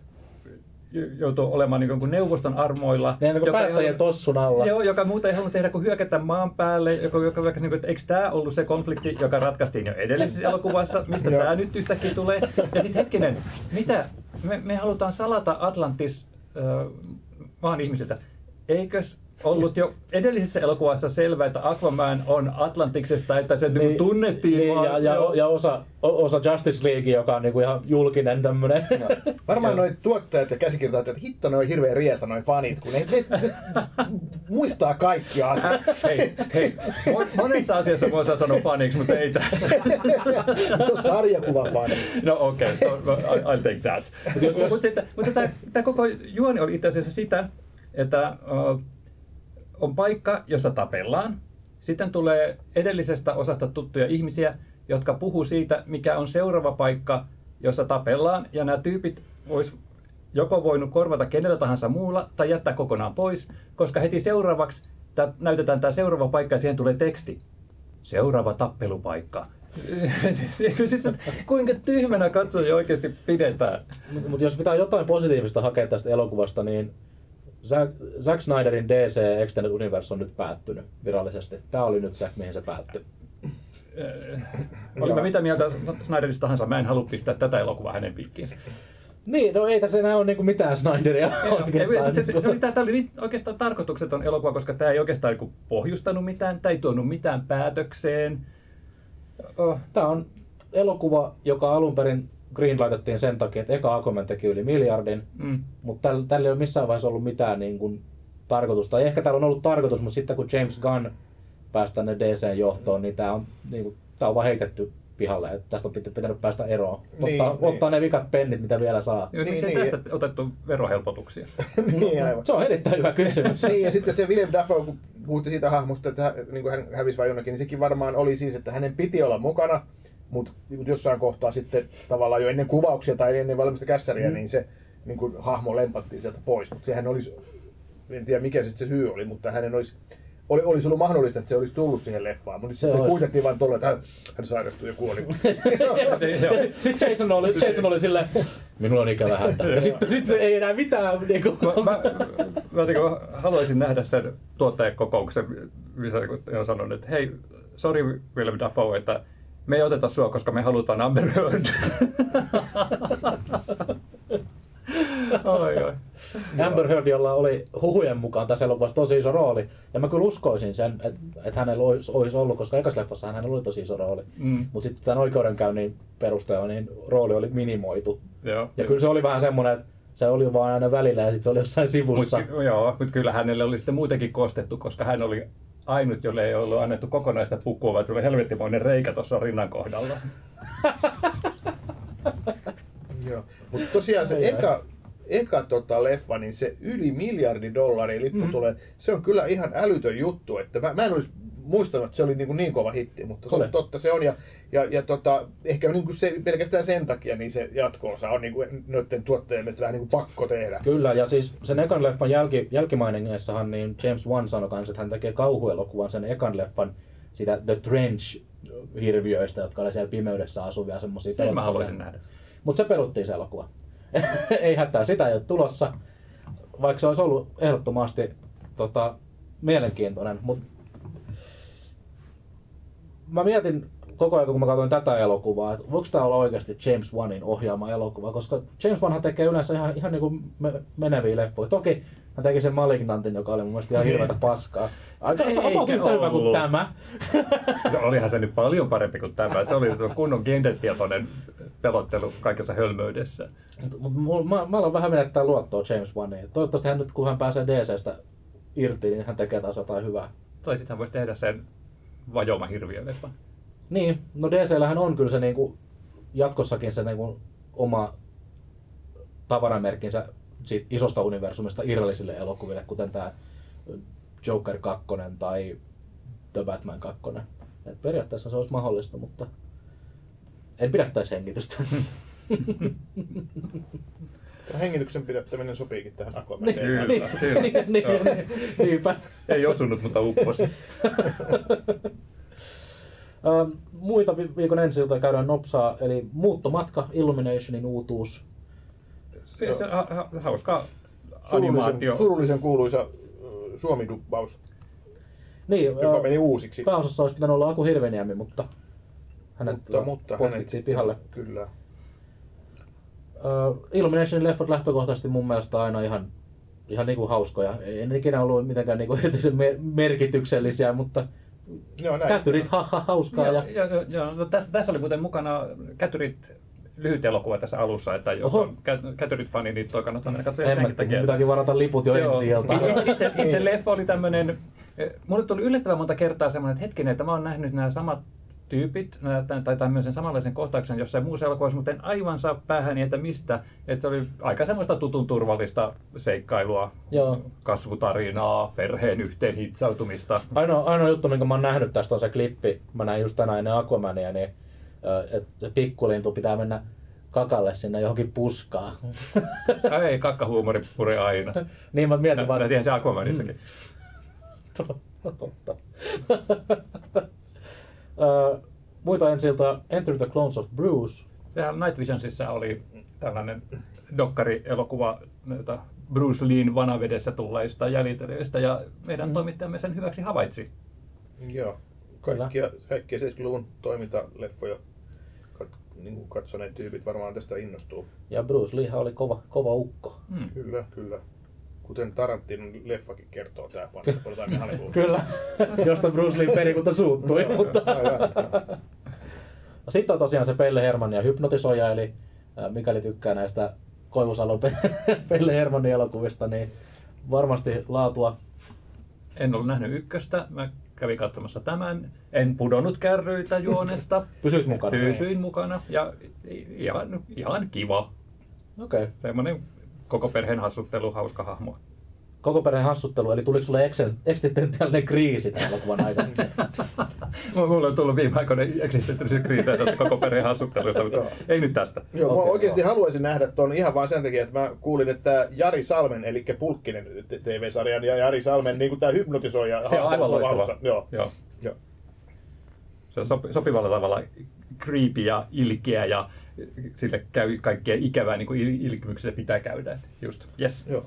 joutuu olemaan niin kuin neuvoston armoilla. Ne on niin joka ei päättäjien tossun alla. Joo, joka muuta ei halunnut tehdä kuin hyökätä maan päälle, joka, joka, joka niin kuin, että eikö tämä ollut se konflikti, joka ratkaistiin jo edellisessä elokuvassa, mistä tämä nyt yhtäkkiä tulee. Ja sitten hetkinen, mitä? Me, me halutaan salata Atlantis äh, maan ihmisiltä. Eikös ollut jo edellisessä elokuvassa selvää, että Aquaman on Atlantiksesta, että se niin, tunnettiin niin, vaan. ja, ja, ja osa, osa Justice League, joka on niinku ihan julkinen tämmönen. Varmaan noin tuottajat ja käsikirjoittajat, että hitto ne on hirveän riesa noin fanit, kun ne, ne, ne muistaa kaikki asiat. Hei, hei, mon- monessa asiassa voi sanoa faniksi, mutta ei tässä. Sarjakuva fani. No okei, okay, so, I- I'll take that. Mutta mut mutta tämä koko juoni oli itse asiassa sitä, että uh, on paikka, jossa tapellaan. Sitten tulee edellisestä osasta tuttuja ihmisiä, jotka puhuu siitä, mikä on seuraava paikka, jossa tapellaan. Ja nämä tyypit vois joko voinut korvata kenellä tahansa muulla tai jättää kokonaan pois, koska heti seuraavaksi tää, näytetään tämä seuraava paikka ja siihen tulee teksti. Seuraava tappelupaikka. siis, kuinka tyhmänä katsoja oikeasti pidetään. Mutta jos pitää jotain positiivista hakea tästä elokuvasta, niin Zack, Zack Snyderin DC Extended Universe on nyt päättynyt virallisesti. Tämä oli nyt se, mihin se päättyi. Olin mä mitä mieltä Snyderista tahansa, mä en halua pistää tätä elokuvaa hänen piikkiinsä. Niin, no ei tässä enää ole niinku mitään Snyderia oikeastaan. Se, se, se, oli, tämä oli niin oikeastaan tarkoitukseton elokuva, koska tämä ei oikeastaan niinku pohjustanut mitään, tämä ei tuonut mitään päätökseen. Oh, Tämä on elokuva, joka alun perin greenlightettiin sen takia, että eka Aquaman teki yli miljardin, mm. mutta tällä, tällä ei ole missään vaiheessa ollut mitään niin kuin, tarkoitusta. Tai ehkä täällä on ollut tarkoitus, mutta sitten kun James Gunn pääsi tänne DCn johtoon, niin tämä on, niin kuin, tää on vaan heitetty pihalle. Että tästä on pitä- pitänyt päästä eroon. Ottaa, Niin, niin, ottaa ne vikat pennit, mitä vielä saa. Niin, Niin, niin, niin. tästä otettu verohelpotuksia. niin, aivan. Se on erittäin hyvä kysymys. Niin, ja sitten se William Dafoe, kun puhutte siitä hahmosta, että hän, niin kuin hän hävisi vai jonnekin, niin sekin varmaan oli siis, että hänen piti olla mukana, mutta jossain kohtaa sitten tavallaan jo ennen kuvauksia tai ennen valmista kässäriä, mm. niin se niin kuin, hahmo lempattiin sieltä pois. Mutta sehän olisi, en tiedä mikä sitten se syy oli, mutta hänen olisi, oli, olisi ollut mahdollista, että se olisi tullut siihen leffaan, mutta sitten olisi. kuitettiin vain tuolla, että hän, hän sairastui ja kuoli. Sitten sit Jason oli, Jason oli silleen, minulla on ikävä häntä. Ja sitten sit ei enää mitään. Niin kuin, Mä, mä, mä niin kuin haluaisin nähdä sen tuottajakokouksen, missä niin on sanonut, että hei, sorry Willem Dafoe, että me ei oteta sua, koska me halutaan Amber Heard. oi, oi. Amber Heard, jolla oli huhujen mukaan tässä elokuvassa tosi iso rooli. Ja mä kyllä uskoisin sen, että, että hänellä olisi, olisi ollut, koska ekassa leffassa hänellä oli tosi iso rooli. Mm. Mutta sitten tämän oikeudenkäynnin perusteella niin rooli oli minimoitu. Joo. Ja kyllä se oli vähän semmoinen, että se oli vaan aina välillä ja sitten se oli jossain sivussa. Mut, joo, mutta kyllä hänelle oli sitten muutenkin kostettu, koska hän oli ainut, jolle ei ollut annettu kokonaista pukua, vaan tuli helvettimoinen reikä tuossa rinnan kohdalla. Joo. Mutta tosiaan se eka, eka tota leffa, niin se yli miljardi dollaria lippu mm. tulee, se on kyllä ihan älytön juttu. Että mä, mä en olisi muistanut, että se oli niin, kuin niin kova hitti, mutta tot, totta se on. Ja, ja, ja tota, ehkä niin kuin se, pelkästään sen takia niin se jatko-osa on niin kuin noiden tuottajien mielestä vähän niin kuin pakko tehdä. Kyllä, ja siis sen ekan leffan jälki, jälkimainingeissahan niin James Wan sanoi kanssa, että hän tekee kauhuelokuvan sen ekan leffan sitä The Trench-hirviöistä, jotka oli siellä pimeydessä asuvia semmoisia. Sen mä haluaisin nähdä. Mutta se peruttiin se elokuva. ei hätää, sitä ei ole tulossa, vaikka se olisi ollut ehdottomasti tota, mielenkiintoinen. Mut mä mietin koko ajan, kun mä katsoin tätä elokuvaa, että voiko tämä olla oikeasti James Wanin ohjaama elokuva, koska James Wanhan tekee yleensä ihan, ihan niin kuin me, meneviä leffoja. Toki hän teki sen Malignantin, joka oli mun mielestä ihan hirveätä paskaa. Aika se on yhtä hyvä kuin tämä. No, olihan se nyt paljon parempi kuin tämä. Se oli kunnon gendertietoinen pelottelu kaikessa hölmöydessä. Mut, mut, mä, mä aloin vähän menettää luottoa James Waniin. Toivottavasti hän nyt, kun hän pääsee DCstä irti, niin hän tekee taas jotain hyvää. Tai sitten hän voisi tehdä sen vajoma hirviöleffan. Niin, no DCllähän on kyllä se niinku, jatkossakin se niinku, oma tavaramerkkinsä siitä isosta universumista irrallisille elokuville, kuten tämä Joker 2 tai The Batman 2. Et periaatteessa se olisi mahdollista, mutta en pidättäisi hengitystä. Ja hengityksen pidättäminen sopiikin tähän Aquaman niin, niin, kyllä. niin, niin, Joo. niin, niinpä. Ei osunut, mutta upposi. Ähm, Muita vi- viikon ensi käydään nopsaa, eli Muuttomatka, Illuminationin uutuus. Se, se, ha, ha, hauska Surullisen, animaatio. surullisen kuuluisa äh, Suomi-duppaus, Niin, joka äh, meni uusiksi. pääosassa olisi pitänyt olla Aku Hirveniemi, mutta hänet Mutta, mutta hänet pihalle. Kyllä. Uh, Illuminationin leffot lähtökohtaisesti mun mielestä aina ihan, ihan niinku hauskoja. Ei ne ikinä ollut mitenkään niinku erityisen mer- merkityksellisiä, mutta Joo, näin. kätyrit ha, ha, hauskaa. Ja, ja, ja, ja, no tässä, tässä oli muuten mukana Kätyrit lyhyt elokuva tässä alussa, että jos Oho. on Kä- Kätyrit-fani, niin toi kannattaa mennä katsomaan senkin takia. mun pitääkin varata liput jo Joo. ensi iltaan. Itse, itse, itse leffa oli tämmönen, eh, mulle tuli yllättävän monta kertaa semmoinen, että hetkinen, että mä oon nähnyt nämä samat tyypit, tai- tämmöisen samanlaisen kohtauksen jossain muussa elokuvassa, mutta en aivan saa päähäni, että mistä. Että oli aika semmoista tutun turvallista seikkailua, Joo. kasvutarinaa, perheen yhteen hitsautumista. Ainoa, ainoa juttu, minkä mä oon nähnyt tästä on se klippi. Mä näin just tänään ennen Aquamania, niin että se pikkulintu pitää mennä kakalle sinne johonkin puskaan. Ei, kakkahuumori puri aina. niin mä mietin Mä, vaan, mä tiedän se Aquamanissakin. Totta. Muita ensi iltaa Enter the Clones of Bruce. Sehän Night Visionsissa oli tällainen dokkari-elokuva näitä Bruce Leen vanavedessä tulleista jäljitelijöistä ja meidän Mm. toimittajamme sen hyväksi havaitsi. Joo. Kaikkia, kaikkia 70-luvun toimintaleffoja niin kuin katsoneet tyypit varmaan tästä innostuu. Ja Bruce Lee oli kova, kova ukko. Hmm. Kyllä, kyllä. Kuten Tarantinon leffakin kertoo tää Once Upon a Time in Hollywood. Kyllä, josta Bruce Lee perikunta suuttui. Mutta... No Sitten on tosiaan se Pelle Hermanni ja hypnotisoija, eli mikäli tykkää näistä Koivusalon Pe- Pelle Hermannin elokuvista, niin varmasti laatua. En ollut nähnyt ykköstä, mä kävin katsomassa tämän. En pudonnut kärryitä juonesta. Pysyit mukana. Pysyin mukana ja ihan, ihan kiva. Okei. Okay. Semmoinen koko perheen hassuttelu, hauska hahmo. Koko perheen hassuttelu, eli tuliko sulle eksistentiaalinen kriisi tämän elokuvan aikana? Mulla on tullut viime aikoina eksistentiaalisia kriisejä tästä koko perheen hassuttelusta, mutta ei nyt tästä. Joo, mä Okei, oikeasti joo. haluaisin nähdä tuon ihan vain sen takia, että mä kuulin, että Jari Salmen, eli Pulkkinen TV-sarjan ja Jari Salmen, niin kuin tämä hypnotisoija. Se on aivan loistava. Joo. Joo. Joo. Se on sopi- sopivalla tavalla creepy ja ilkeä ja sille käy kaikkea ikävää, niin kuin il- ilkymykselle pitää käydä. Just, yes. Joo.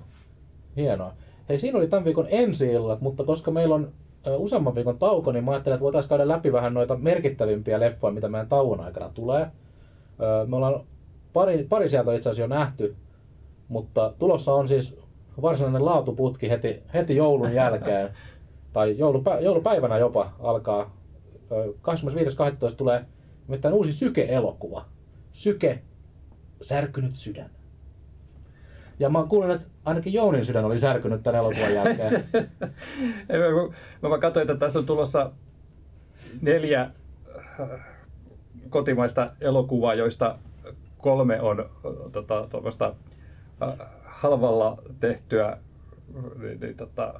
Hienoa. Hei, siinä oli tämän viikon ensi illat, mutta koska meillä on useamman viikon tauko, niin mä ajattelin, että voitaisiin käydä läpi vähän noita merkittävimpiä leffoja, mitä meidän tauon aikana tulee. Ö, Me ollaan pari, pari sieltä itse asiassa jo nähty, mutta tulossa on siis varsinainen laatuputki heti, heti joulun jälkeen, tai joulupä, joulupäivänä jopa alkaa. Ö, 25.12. tulee nimittäin uusi Syke-elokuva. Syke, särkynyt sydän. Ja mä kuulin, että ainakin Jounin sydän oli särkynyt tämän elokuvan jälkeen. Mä, mä katsoin, että tässä on tulossa neljä äh, kotimaista elokuvaa, joista kolme on äh, tota, tuommoista äh, halvalla tehtyä niin, niin, tota,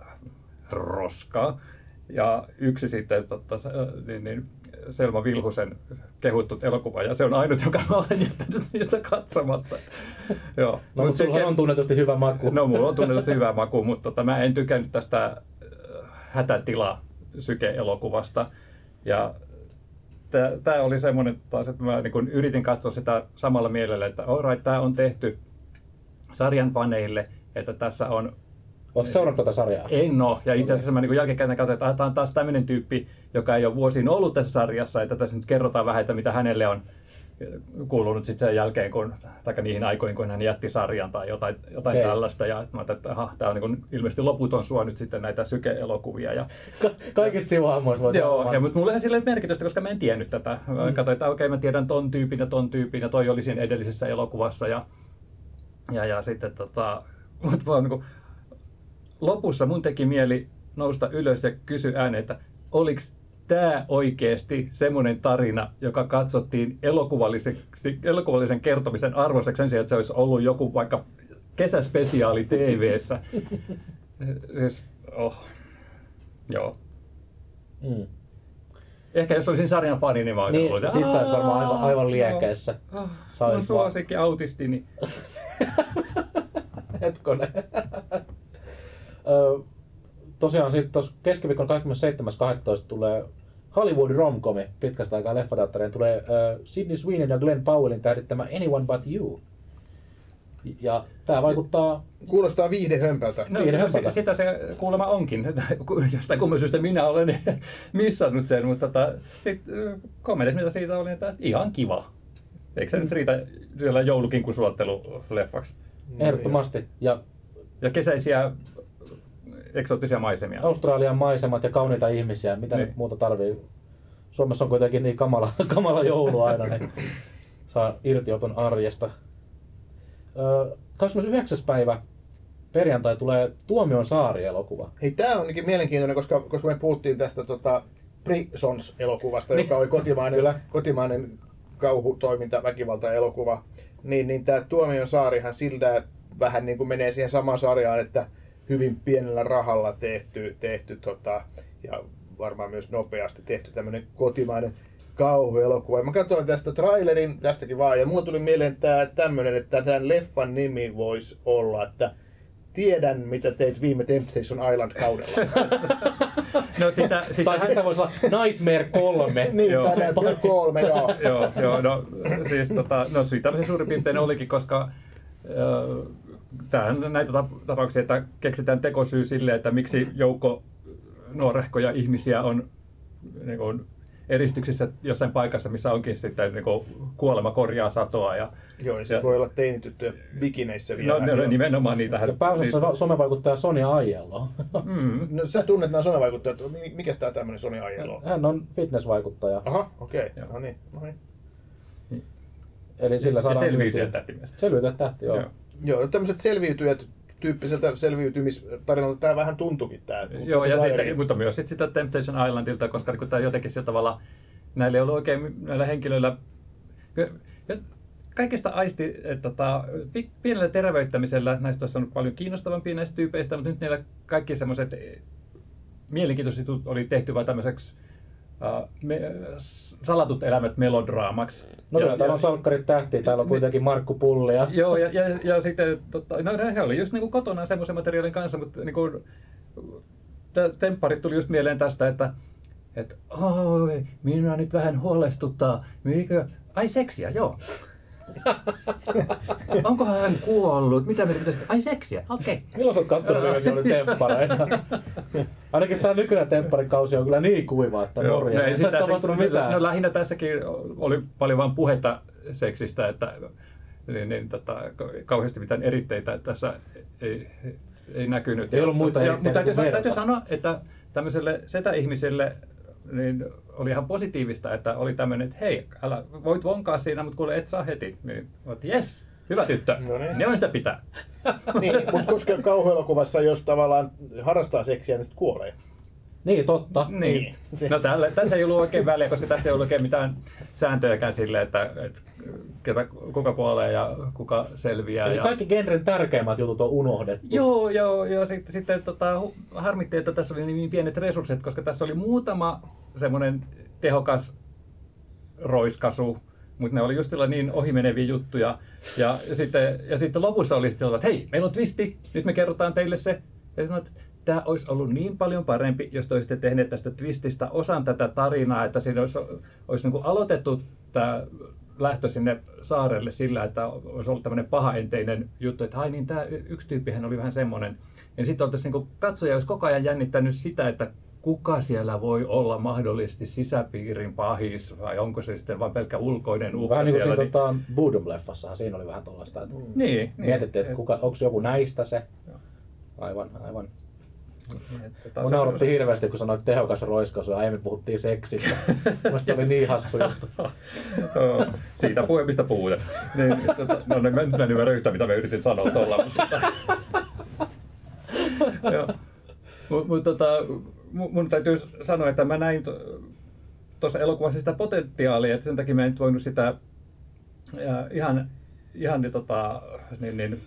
roskaa. Ja yksi sitten tota, niin, niin, Selma Vilhusen kehuttu elokuva, ja se on ainut, joka mä olen jättänyt niistä katsomatta. Joo. No, Mut mutta se sulla ke- on tunnetusti hyvä maku. No mulla on tunnetusti hyvä maku, mutta tota, mä en tykännyt tästä äh, hätätila syke-elokuvasta. Ja tämä oli semmoinen taas, että mä niin yritin katsoa sitä samalla mielellä, että alright, tämä on tehty sarjan faneille, että tässä on Oletko seurannut tätä sarjaa? en ole. Ja itse asiassa mä niin jälkikäteen katsoin, että tämä on taas tämmöinen tyyppi, joka ei ole vuosiin ollut tässä sarjassa, että tässä nyt kerrotaan vähän, että mitä hänelle on kuulunut sitten sen jälkeen, kun, tai niihin aikoihin, kun hän jätti sarjan tai jotain, jotain tällaista. Ja mä että aha, tämä on niin ilmeisesti loputon sua nyt sitten näitä syke-elokuvia. Ja, Ka- kaikista sivuhahmoista voi joo, oman. ja, mutta mulle sille merkitystä, koska mä en tiennyt tätä. Mä katsoin, että okei, mä tiedän ton tyypin ja ton tyypin, ja toi oli siinä edellisessä elokuvassa. Ja, ja, ja sitten tota, mut vaan niin kuin, lopussa mun teki mieli nousta ylös ja kysyä ääneen, että oliko tämä oikeasti semmoinen tarina, joka katsottiin elokuvallisen, elokuvallisen kertomisen arvoiseksi sen sijaan, että se olisi ollut joku vaikka kesäspesiaali TV-ssä. siis, oh. Joo. Mm. Ehkä jos olisin sarjan fani, niin mä olisin Niin, ollut, sit sä olisit varmaan aivan, "Aa, aivan liekeissä. Ah, olisit vaan- suosikki autistini. Hetkonen. Tosiaan sitten tuossa keskiviikon 27.12. tulee Hollywood romcomi pitkästä aikaa leffateatteriin. Tulee uh, Sidney Sweeney ja Glenn Powellin tähdittämä Anyone But You. Ja tämä vaikuttaa Kuulostaa viihdehömpältä. No, Viiden no, hömpältä. si- sitä se kuulemma onkin. Jostain kumman syystä minä olen missannut sen, mutta tota, kommentit, mitä siitä oli, että ihan kiva. Eikö se nyt riitä siellä joulukinkun suottelu leffaksi? ehdottomasti. Ja ja kesäisiä eksoottisia maisemia. Australian maisemat ja kauniita ihmisiä, mitä Niin. nyt muuta tarvii. Suomessa on kuitenkin niin kamala, kamala joulu aina, niin saa irtioton arjesta. Öö, 29. päivä perjantai tulee Tuomion saari-elokuva. Hei, tämä on ainakin mielenkiintoinen, koska, koska me puhuttiin tästä tota, Prisons-elokuvasta, Niin. joka oli kotimainen, Kyllä. kotimainen kauhutoiminta, väkivalta-elokuva. Niin, niin tämä Tuomion saarihan siltä vähän niin kuin menee siihen samaan sarjaan, että hyvin pienellä rahalla tehty, tehty tota, ja varmaan myös nopeasti tehty tämmöinen kotimainen kauhuelokuva. Ja Mä katsoin tästä trailerin tästäkin vaan, ja mulla tuli mieleen tää tämmönen, että tämän leffan nimi voisi olla, että Tiedän, mitä teit viime Temptation Island-kaudella. No sitä, sitä Tai sitten voisi olla Nightmare 3. niin, Joo. tai näyttää kolme, joo. joo, joo, no siis tota, no sitä se suurin piirtein olikin, koska äh, tämähän näitä tap- tapauksia, että keksitään tekosyy sille, että miksi joukko nuorehkoja ihmisiä on niin kuin, eristyksissä jossain paikassa, missä onkin sitten niin kuin, kuolema korjaa satoa. Ja, Joo, ja se Ja- voi olla teinityttöjä bikineissä vielä. no, ne, nimenomaan niitähän. Ja pääosassa siis- somevaikuttaja Sonia Aiello. mm, No sä tunnet nämä somevaikuttajat. Mi- Mikäs tää tämmönen Sony Aielo on? Hän on fitnessvaikuttaja. Aha, okei. Joo. No niin, no niin. Eli sillä saadaan selviytyjät myytyä. tähti myös. Selviytyjät tähti, joo. Joo. Joo, no tämmöiset selviytyjät tyyppiseltä selviytymistarinalta tää vähän tuntukin tää. Joo, ja sitten, mutta myös sit sitä Temptation Islandilta, koska niin tämä jotenkin sillä tavalla, näillä ei ollut oikein näillä henkilöillä, kaikesta aisti, että tota, pi- pienellä terveyttämisellä näistä olisi ollut paljon kiinnostavampia näistä tyypeistä, mutta nyt niillä kaikki semmoiset mielenkiintoiset jutut oli tehty vain tämmöiseksi uh, me, salatut elämät melodraamaksi. No Ja- täällä on salkkarit tähti, täällä on kuitenkin Markku Pulli ja Joo, ja, ja, ja sitten tota, no, he oli just niinku kotona semmoisen materiaalin kanssa, mutta niinku, tempparit tuli just mieleen tästä, että että oi, minua nyt vähän huolestuttaa. Mikä? Ai seksiä, joo. Onkohan hän kuollut? Mitä me pitäisi? Ai seksiä, okei. Okay. Milloin sä oot kattonut viimeksi oli temppareita? Ainakin tää nykyinen tempparikausi on kyllä niin kuiva, että Norjassa no ei siis tapahtunut no, mitään. No lähinnä tässäkin oli paljon vain puhetta seksistä, että niin, niin, tota, kauheasti mitään eritteitä tässä ei, ei näkynyt. Ei ollut muita eritteitä mutta täytyy, kuin täytyy sanoa, että tämmöiselle setä-ihmiselle niin oli ihan positiivista, että oli tämmöinen, että hei, älä, voit vonkaa siinä, mutta kuule et saa heti. Niin, että jes, hyvä tyttö, No niin. ne on sitä pitää. Niin, mutta koska kauhuelokuvassa, jos tavallaan harrastaa seksiä, niin sitten kuolee. Niin, totta. Niin. Niin. No tällä, tässä ei ollut oikein väliä, koska tässä ei ollut oikein mitään sääntöjäkään sille, että, että ketä, kuka kuolee ja kuka selviää. Eli ja... kaikki genren tärkeimmät jutut on unohdettu. Joo, joo, ja sitten, sitten tota, harmitti, että tässä oli niin pienet resurssit, koska tässä oli muutama semmoinen tehokas roiskasu, mutta ne oli just niin ohimeneviä juttuja. Ja, ja, sitten, ja sitten lopussa oli sitten, että hei, meillä on twisti, nyt me kerrotaan teille se. Ja sanoin, että tämä olisi ollut niin paljon parempi, jos te olisitte tehneet tästä twististä osan tätä tarinaa, että siinä olisi, olisi niin kuin aloitettu tämä lähtö sinne saarelle sillä, että olisi ollut tämmöinen pahaenteinen juttu, että ai niin, tämä yksi tyyppihän oli vähän semmoinen. Ja sitten oltaisiin niin katsoja olisi koko ajan jännittänyt sitä, että kuka siellä voi olla mahdollisesti sisäpiirin pahis, vai onko se sitten vain pelkkä ulkoinen uhka Vähän niin kuin siellä. siinä tota, Boodum-leffassahan siinä oli vähän tollaista, että niin, niin, mietittiin, että kuka, onko joku näistä se. Aivan, aivan. Että Mun se- nauratti hirveästi, kun sanoit tehokas roiskaus ja aiemmin puhuttiin seksistä. Mielestäni se oli niin hassu juttu. Siitä puhemista puhuta. Niin, tota, no niin, mä, mä en ymmärrä yhtään, mitä mä yritin sanoa tuolla. Mutta, tota, Joo. Mut, mut, tota, mun, täytyy sanoa, että mä näin tuossa elokuvassa sitä potentiaalia, että sen takia mä en nyt voinut sitä ja ihan, ihan niin, tota, niin, niin,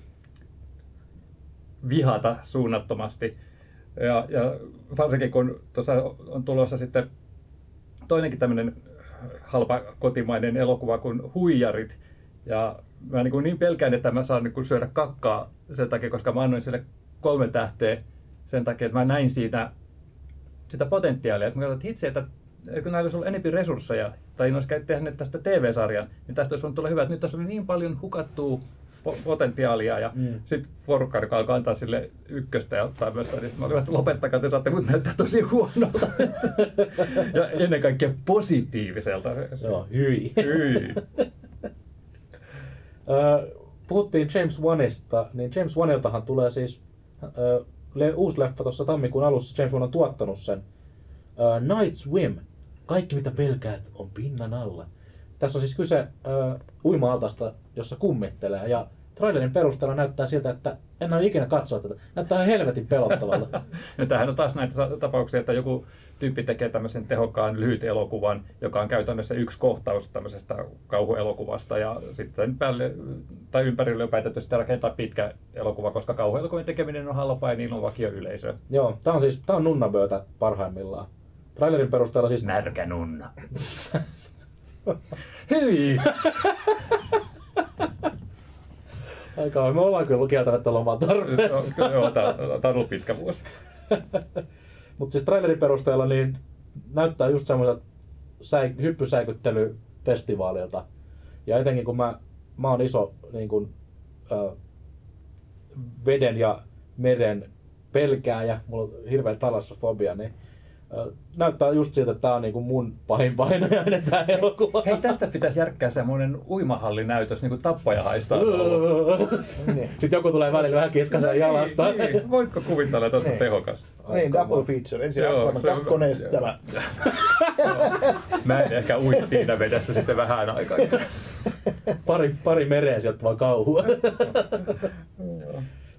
vihata suunnattomasti. Ja, ja varsinkin kun tuossa on tulossa sitten toinenkin tämmöinen halpa kotimainen elokuva kuin Huijarit. Ja mä niin, niin pelkään, että mä saan niin syödä kakkaa sen takia, koska mä annoin sille kolme tähteä sen takia, että mä näin siitä sitä potentiaalia. Että mä katsoin, että hitsi, että kun näillä olisi ollut enemmän resursseja, tai ne olisi tehneet tästä TV-sarjan, niin tästä olisi voinut tulla hyvä. Että nyt tässä oli niin paljon hukattua po- potentiaalia, ja Mm. sitten porukka, joka alkoi antaa sille ykköstä ja ottaa myös, niin sitten mä olin, että lopettakaa, te saatte mut näyttää tosi huonolta. ja ennen kaikkea positiiviselta. Joo, hyi. Hyi. Puhuttiin James Wanista, niin James Waniltahan tulee siis le, uusi leffa tuossa tammikuun alussa, James Wan on tuottanut sen. Ö, Night Swim. Kaikki mitä pelkäät on pinnan alla. Tässä on siis kyse ö, uima-altasta, jossa kummittelee. Ja trailerin perusteella näyttää siltä, että en ole ikinä katsoa tätä. Näyttää ihan helvetin pelottavalta. Ja tämähän on taas näitä ta- tapauksia, että joku tyyppi tekee tämmöisen tehokkaan lyhyt elokuvan, joka on käytännössä yksi kohtaus tämmöisestä kauhuelokuvasta ja sitten päälle tai ympärille on päätetty sitten rakentaa pitkä elokuva, koska kauhuelokuvien tekeminen on halpaa ja niillä on vakio yleisö. Joo, tää on siis tää on nunnaböötä parhaimmillaan. Trailerin perusteella siis Närkä nunna. Hyi! Aika me ollaan kyllä kieltämättä lomaa tarpeessa. Joo, tää, tää on ollut pitkä vuosi. Mutta siis trailerin perusteella niin näyttää just semmoiselta säi, hyppysäikyttelyfestivaalilta. Ja etenkin kun mä, mä oon iso niin kun, ö, veden ja meren pelkääjä, mulla on hirveä talassofobia, niin näyttää just siltä, että tää on niin mun pahin painajainen tää elokuva. Hei, tästä pitäisi järkkää semmoinen uimahallinäytös, niin kuin tappaja haistaa. Niin. Sitten joku tulee välillä vähän kiskasen jalasta. Niin, niin. Voitko kuvitella, että olisi Niin. tehokas? Niin, double feature. Ensin Joo, se on- 2 ja sitten tämä. Mä en ehkä ui siinä vedessä sitten vähän aikaa. Pari, pari mereä sieltä vaan kauhua.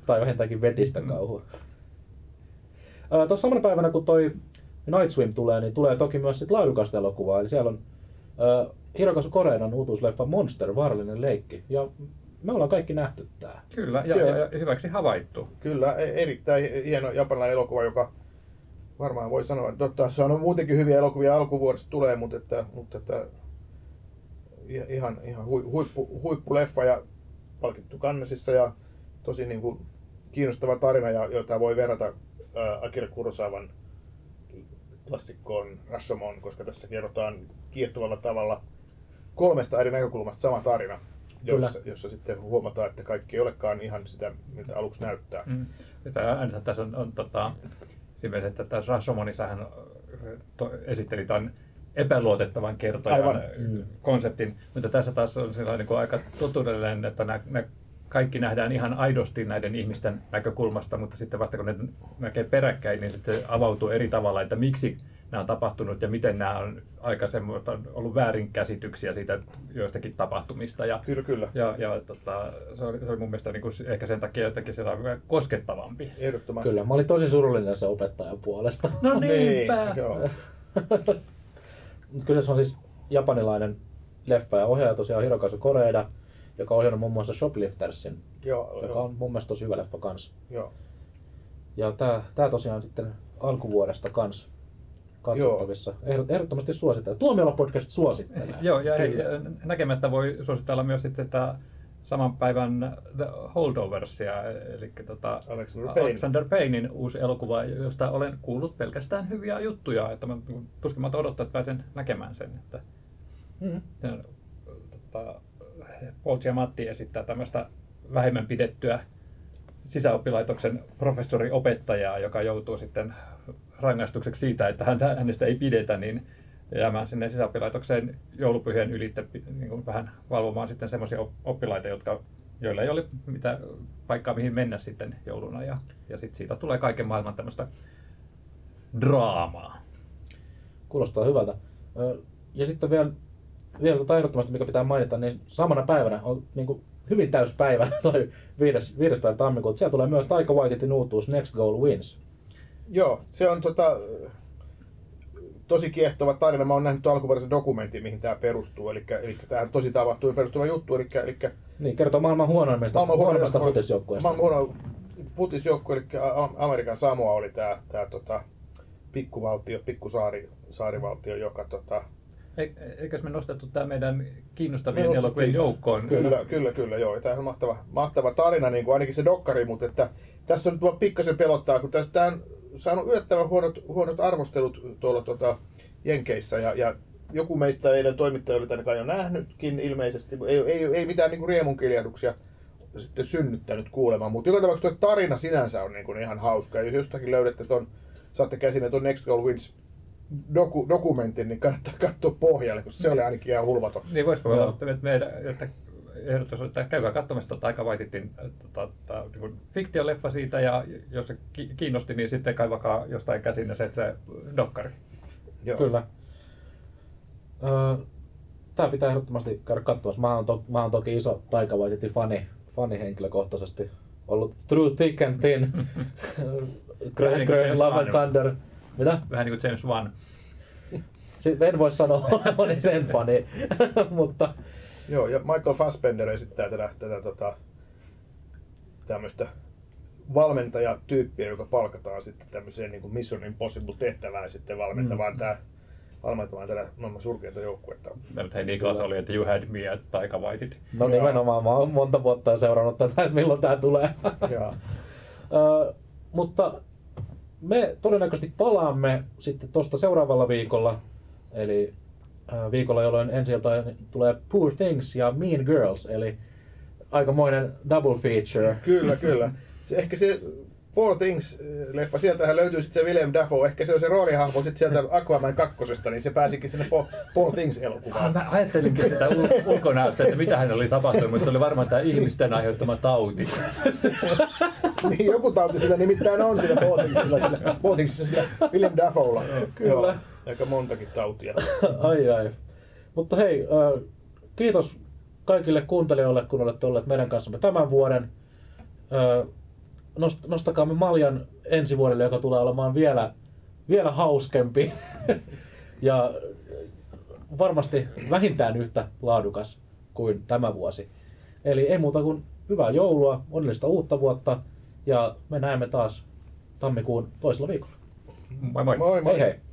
tai vähintäänkin vetistä kauhua. Tuossa samana päivänä, kun toi Night Swim tulee, niin tulee toki myös sit laadukasta elokuvaa. Eli siellä on uh, Hirokazu Koreedan uutuusleffa Monster, vaarallinen leikki. Ja me ollaan kaikki nähty tää. Kyllä, ja, ja, ja hyväksi havaittu. Kyllä, e- erittäin hieno japanilainen elokuva, joka varmaan voi sanoa, että se on muutenkin hyviä elokuvia alkuvuodesta tulee, mutta, että, mutta että ihan, ihan hui- huippu, huippuleffa ja palkittu Cannesissa ja tosi niin kuin kiinnostava tarina, ja, jota voi verrata ää, Akira Kurosawan klassikkoon Rashomon, koska tässä kerrotaan kiehtovalla tavalla kolmesta eri näkökulmasta sama tarina, jossa, jossa sitten huomataan, että kaikki ei olekaan ihan sitä, mitä aluksi näyttää. Mm. Tämä, tässä on, on tota, siinä että tässä Rashomonissa hän to, esitteli tämän epäluotettavan kertojan Aivan. konseptin, mutta tässä taas on sellainen niin kuin aika totuudellinen, että nämä, nämä kaikki nähdään ihan aidosti näiden ihmisten näkökulmasta, mutta sitten vasta kun ne näkee peräkkäin, niin sitten avautuu eri tavalla, että miksi nämä on tapahtunut ja miten nämä on aikaisemmin on ollut väärinkäsityksiä siitä joistakin tapahtumista. Ja, Kyllä, kyllä. ja, ja tota, se, oli, se oli mun mielestä niin kuin, ehkä sen takia jotenkin sellainen koskettavampi. Ehdottomasti. Kyllä, mä olin tosi surullinen sen opettajan puolesta. No Niin, niinpä! Kyllä se on siis japanilainen leffa ja ohjaaja tosiaan Hirokazu Koreeda, joka on ohjannut muun muassa Shopliftersin, Joo, joka joo, on mun mielestä tosi hyvä leffa kans. joo. Ja tää, tää tosiaan sitten alkuvuodesta kans katsottavissa. Ehdot- Ehdottomasti suosittelen. Tuomiolla podcast suosittelee. Joo, ja hei, Kyllä. näkemättä voi suositella myös sitten tätä saman päivän The Holdoversia, eli tota, Alexander Payne. Alexander Paynein uusi elokuva, josta olen kuullut pelkästään hyviä juttuja, että mä tuskin mä odottaa, että pääsen näkemään sen. Että, Mm. ja, tota, Paul Giamatti esittää tämmöistä vähemmän pidettyä sisäoppilaitoksen professori-opettajaa, joka joutuu sitten rangaistukseksi siitä, että häntä, hänestä ei pidetä, niin jäämään sinne sisäoppilaitokseen joulupyhien ylitse niin kuin vähän valvomaan sitten semmoisia oppilaita, jotka, joilla ei ole mitään paikkaa mihin mennä sitten jouluna. Ja, ja sitten siitä tulee kaiken maailman tämmöistä draamaa. Kuulostaa hyvältä. Ja sitten vielä, vielä ehdottomasti, mikä pitää mainita, niin samana päivänä on niin kuin hyvin täys päivä, toi 5. 5. päivä tammikuuta. Siellä tulee myös Taika Waititin uutuus Next Goal Wins. Joo, se on tota, tosi kiehtova tarina. Mä oon nähnyt alkuperäisen dokumentin, mihin tämä perustuu. Eli, eli tämä on tosi tapahtuu perustuva juttu. Eli, eli Niin, kertoo maailman huonoimmista, maailman huonoimmista huono- futisjoukkueesta. Maailman huono futisjoukkue, eli Amerikan Samoa oli tämä tää, tota, pikkuvaltio, pikkusaari, saarivaltio, joka tota, E- Eikös me nostettu tämä meidän kiinnostavien elokuvien joukkoon? Kyllä, kyllä, kyllä, joo. Tämä on mahtava, mahtava tarina, niin kuin ainakin se dokkari, mutta että tässä on nyt vaan pikkasen pelottaa, kun tästä on saanut yllättävän huonot, huonot arvostelut tuolla tota, Jenkeissä, ja, ja joku meistä eilen toimittaja oli tänne kai jo nähnytkin ilmeisesti, ei, ei, ei mitään niin riemunkiljahduksia sitten synnyttänyt kuulemaan, mutta joka tapauksessa tuo tarina sinänsä on niin kuin ihan hauska, ja jos jostakin löydätte ton, saatte käsinne tuon Next Goal Wins doku, dokumentin, niin kannattaa katsoa pohjalle, koska se oli ainakin ihan hulvaton. Niin voisiko Joo. olla, että, meidän, että ehdotus, että käykää katsomassa Taika Waititin tota, niin fiktioleffa siitä ja jos se ki- kiinnosti, niin sitten kaivakaa jostain käsin se, se dokkari. Joo. Kyllä. Öö, tää pitää ehdottomasti käydä katsomassa. Mä oon, to, mä oon toki iso Taika fani, fani henkilökohtaisesti. Ollut through thick and thin. Grey, James Love and. Thunder. Mitä? Vähän niin kuin James Wan. Sitten en voi sanoa olevani sen fani, mutta Joo, ja Michael Fassbender esittää tätä, tätä tota, tämmöistä valmentajatyyppiä, joka palkataan sitten tämmöiseen niin kuin Mission Impossible tehtävään sitten valmentamaan mm. tää, valmentamaan tätä maailman surkeita joukkuetta. Ja nyt hei Niklas oli, että you had me at Taika Waititi. no Joo. nimenomaan mä oon monta vuotta seurannut tätä, että milloin tää tulee. Ja, Ö, mutta me todennäköisesti palaamme sitten tuosta seuraavalla viikolla, eli ö, viikolla, jolloin ensi tulee Poor Things ja Mean Girls, eli aikamoinen double feature. kyllä, kyllä. Se, ehkä se Four Things-leffa, sieltähän löytyy sitten se Willem Dafoe, ehkä se on se roolihahmo sitten sieltä Aquaman kakkosesta, niin se pääsikin sinne Four, Things-elokuvaan. Mä ajattelinkin sitä ul- ulkonäöstä, että mitä hän oli tapahtunut, mutta se oli varmaan tämä ihmisten aiheuttama tauti. niin, joku tauti sillä nimittäin on sillä Four Thingsilla, sillä, Four Thingsissa sillä Willem Dafoella. Kyllä. Joo, aika montakin tautia. ai ai. Mutta hei, ö, kiitos kaikille kuuntelijoille, kun olette olleet meidän kanssamme tämän vuoden. Ö, nost- nostakaamme maljan ensi vuodelle, joka tulee olemaan vielä, vielä hauskempi. ja varmasti vähintään yhtä laadukas kuin tämä vuosi. Eli ei muuta kuin hyvää joulua, onnellista uutta vuotta ja me näemme taas tammikuun toisella viikolla. Moi moi. Moi moi. Hei hei!